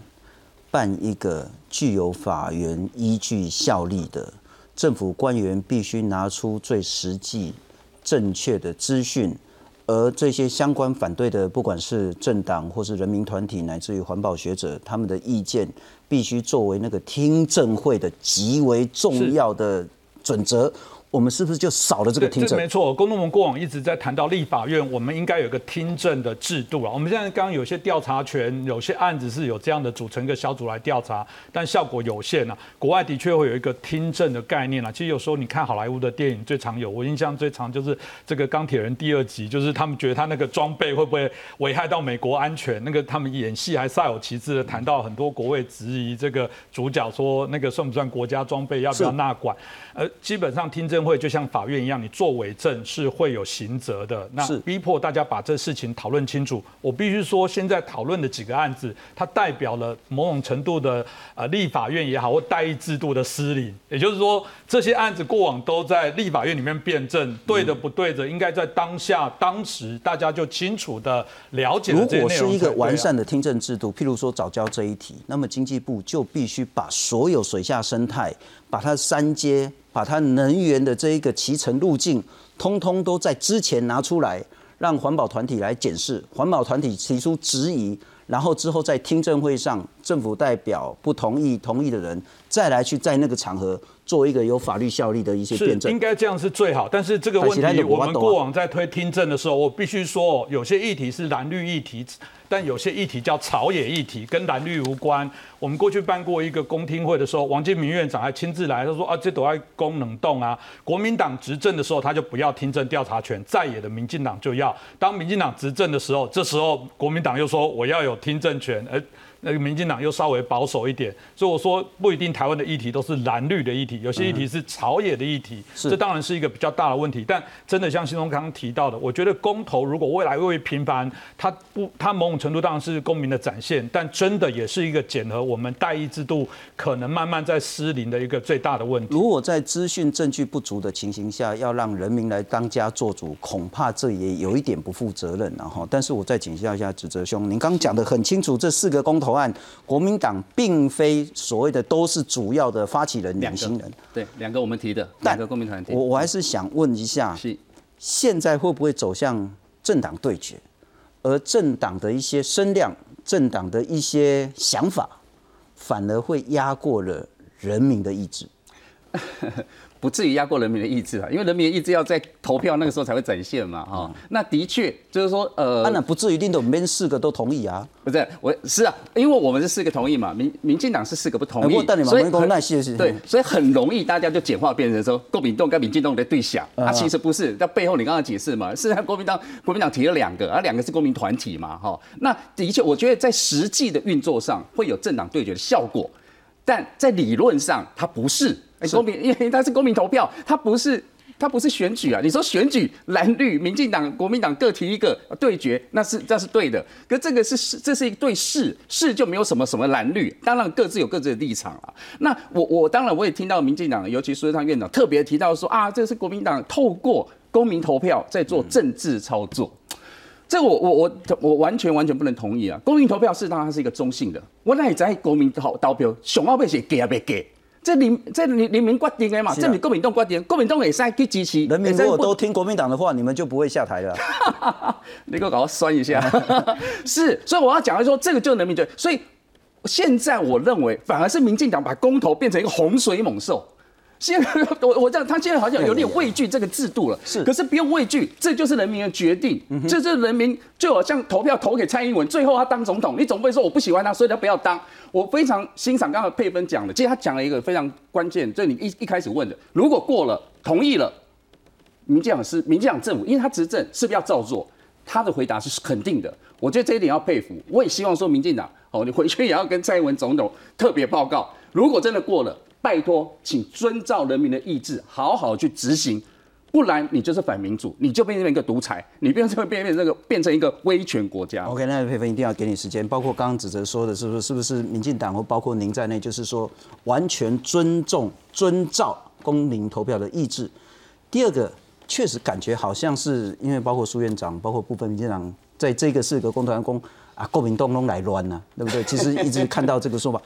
办一个具有法源依据效力的政府官员必须拿出最实际、正确的资讯，而这些相关反对的，不管是政党或是人民团体，乃至于环保学者，他们的意见。必须作为那个听证会的极为重要的准则。我们是不是就少了这个听证？没错，公众盟过往一直在谈到立法院，我们应该有个听证的制度啊。我们现在刚刚有些调查权，有些案子是有这样的组成一个小组来调查，但效果有限啊。国外的确会有一个听证的概念啊。其实有时候你看好莱坞的电影，最常有，我印象最长就是这个钢铁人第二集，就是他们觉得他那个装备会不会危害到美国安全？那个他们演戏还煞有其事的谈到很多国会质疑这个主角说那个算不算国家装备，要不要纳管？呃，基本上听证。政会就像法院一样，你做伪证是会有刑责的。那逼迫大家把这事情讨论清楚。我必须说，现在讨论的几个案子，它代表了某种程度的呃立法院也好，或代议制度的失灵。也就是说，这些案子过往都在立法院里面辩证，对的不对的，应该在当下当时大家就清楚的了解。如果是一个完善的听证制度，譬如说早教这一题，那么经济部就必须把所有水下生态。把它三阶，把它能源的这一个骑乘路径，通通都在之前拿出来，让环保团体来检视，环保团体提出质疑，然后之后在听证会上，政府代表不同意，同意的人再来去在那个场合做一个有法律效力的一些辩证。应该这样是最好。但是这个问题，我们过往在推听证的时候，我必须说，有些议题是蓝绿议题。但有些议题叫朝野议题，跟蓝绿无关。我们过去办过一个公听会的时候，王金明院长还亲自来，他说啊，这都要功能动啊。国民党执政的时候，他就不要听证调查权；在野的民进党就要。当民进党执政的时候，这时候国民党又说我要有听证权，而。那个民进党又稍微保守一点，所以我说不一定台湾的议题都是蓝绿的议题，有些议题是朝野的议题，这当然是一个比较大的问题。但真的像新东刚刚提到的，我觉得公投如果未来会频繁，它不，它某种程度当然是公民的展现，但真的也是一个检核我们代议制度可能慢慢在失灵的一个最大的问题。如果在资讯证据不足的情形下，要让人民来当家做主，恐怕这也有一点不负责任了哈。但是我再请教一下指责兄，您刚讲的很清楚，这四个公投。案，国民党并非所谓的都是主要的发起人、领新人。对，两个我们提的，两个公民团体。我我还是想问一下，是现在会不会走向政党对决？而政党的一些声量、政党的一些想法，反而会压过了人民的意志？不至于压过人民的意志啊，因为人民的意志要在投票那个时候才会展现嘛，哈。那的确就是说，呃，当然不至于令到我们四个都同意啊？不是，我是啊，因为我们是四个同意嘛，民民进党是四个不同意，所以很耐心对，所以很容易大家就简化变成说，国民党跟民进党的对象啊，其实不是，在背后你刚刚解释嘛，是国民党国民党提了两个，啊两个是公民团体嘛，哈。那的确，我觉得在实际的运作上会有政党对决的效果，但在理论上它不是。公民，因为它是公民投票，它不是它不是选举啊。你说选举蓝绿、民进党、国民党各提一个对决，那是这是对的。可这个是是这是一对事，事就没有什么什么蓝绿，当然各自有各自的立场啊。那我我当然我也听到民进党，尤其苏贞昌院长特别提到说啊，这是国民党透过公民投票在做政治操作。这我我我我完全完全不能同意啊！公民投票是当然是一个中性的，我那也在国民投投票，熊要被写给啊被给。这人这人人民决定的嘛，这是国民党决定，国民党也使去支持。人民如果都听国民党的话，你们就不会下台了。你给我搞我酸一下。是，所以我要讲的说，这个就是人民决。所以现在我认为，反而是民进党把公投变成一个洪水猛兽。现在我我这样，他现在好像有点畏惧这个制度了。是，可是不用畏惧，这就是人民的决定。这是人民就好像投票投给蔡英文，最后他当总统，你总不会说我不喜欢他，所以他不要当。我非常欣赏刚刚佩芬讲的，其实他讲了一个非常关键，就你一一开始问的，如果过了同意了，民进党是民进党政府，因为他执政是不是要照做？他的回答是肯定的，我觉得这一点要佩服。我也希望说民进党哦，你回去也要跟蔡英文总统特别报告，如果真的过了。拜托，请遵照人民的意志，好好去执行，不然你就是反民主，你就变成一个独裁，你变成变变这个变成一个威权国家。OK，那佩芬一定要给你时间，包括刚刚子哲说的，是不是是不是民进党或包括您在内，就是说完全尊重遵照公民投票的意志。第二个，确实感觉好像是因为包括苏院长，包括部分民进党在这个四个公团公啊，国民党拢来乱呐，对不对？其实一直看到这个说法。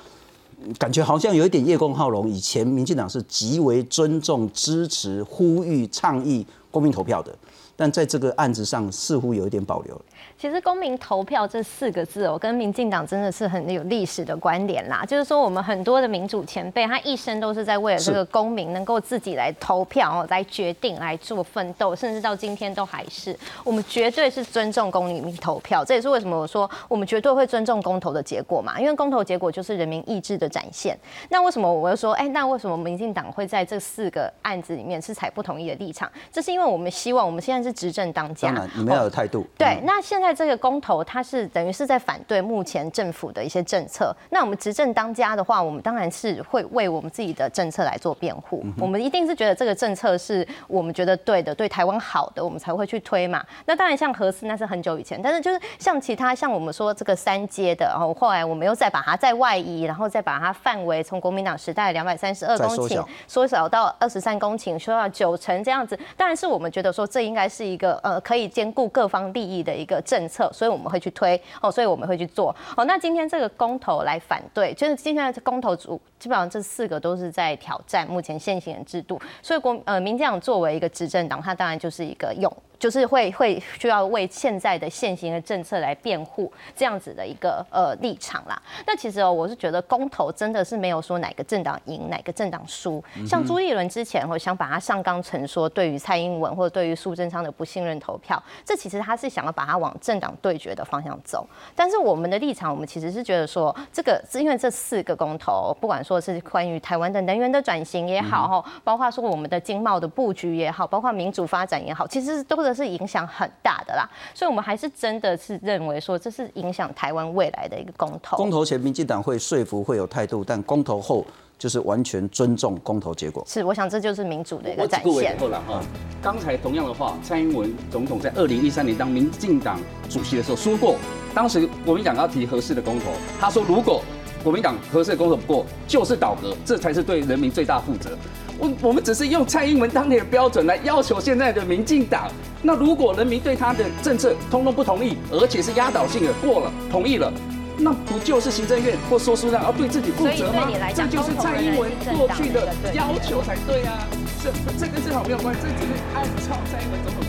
感觉好像有一点叶公好龙。以前民进党是极为尊重、支持、呼吁、倡议公民投票的，但在这个案子上似乎有一点保留。其实公民投票这四个字，我跟民进党真的是很有历史的关联啦。就是说，我们很多的民主前辈，他一生都是在为了这个公民能够自己来投票、来决定、来做奋斗，甚至到今天都还是。我们绝对是尊重公民投票，这也是为什么我说我们绝对会尊重公投的结果嘛。因为公投结果就是人民意志的展现。那为什么我又说，哎，那为什么民进党会在这四个案子里面是采不同意的立场？这是因因为我们希望我们现在是执政当家，当然你们要有态度。对，那现在这个公投，它是等于是在反对目前政府的一些政策。那我们执政当家的话，我们当然是会为我们自己的政策来做辩护。我们一定是觉得这个政策是我们觉得对的，对台湾好的，我们才会去推嘛。那当然像核四那是很久以前，但是就是像其他像我们说这个三阶的，然后后来我们又再把它再外移，然后再把它范围从国民党时代两百三十二公顷缩小到二十三公顷，缩到九成这样子。当然是我们觉得说这应该是一个呃可以兼顾各方利益的一个政政策，所以我们会去推哦，所以我们会去做哦。那今天这个公投来反对，就是今天的公投主基本上这四个都是在挑战目前现行的制度，所以国呃民进党作为一个执政党，它当然就是一个用。就是会会需要为现在的现行的政策来辩护这样子的一个呃立场啦。那其实哦，我是觉得公投真的是没有说哪个政党赢哪个政党输。像朱立伦之前我想把他上纲成说对于蔡英文或者对于苏贞昌的不信任投票，这其实他是想要把他往政党对决的方向走。但是我们的立场，我们其实是觉得说，这个是因为这四个公投，不管说是关于台湾的能源的转型也好哈，包括说我们的经贸的布局也好，包括民主发展也好，其实都是。是影响很大的啦，所以我们还是真的是认为说这是影响台湾未来的一个公投。公投前，民进党会说服，会有态度，但公投后就是完全尊重公投结果。是，我想这就是民主的一个展现。后了哈，刚才同样的话，蔡英文总统在二零一三年当民进党主席的时候说过，当时国民党要提合适的公投，他说如果国民党合适的公投不过，就是倒戈，这才是对人民最大负责。我我们只是用蔡英文当年的标准来要求现在的民进党。那如果人民对他的政策通通不同意，而且是压倒性的过了同意了，那不就是行政院或说书人要对自己负责吗？这就是蔡英文过去的要求才对啊。这这跟正好没有关系，这只是按照蔡英文总统。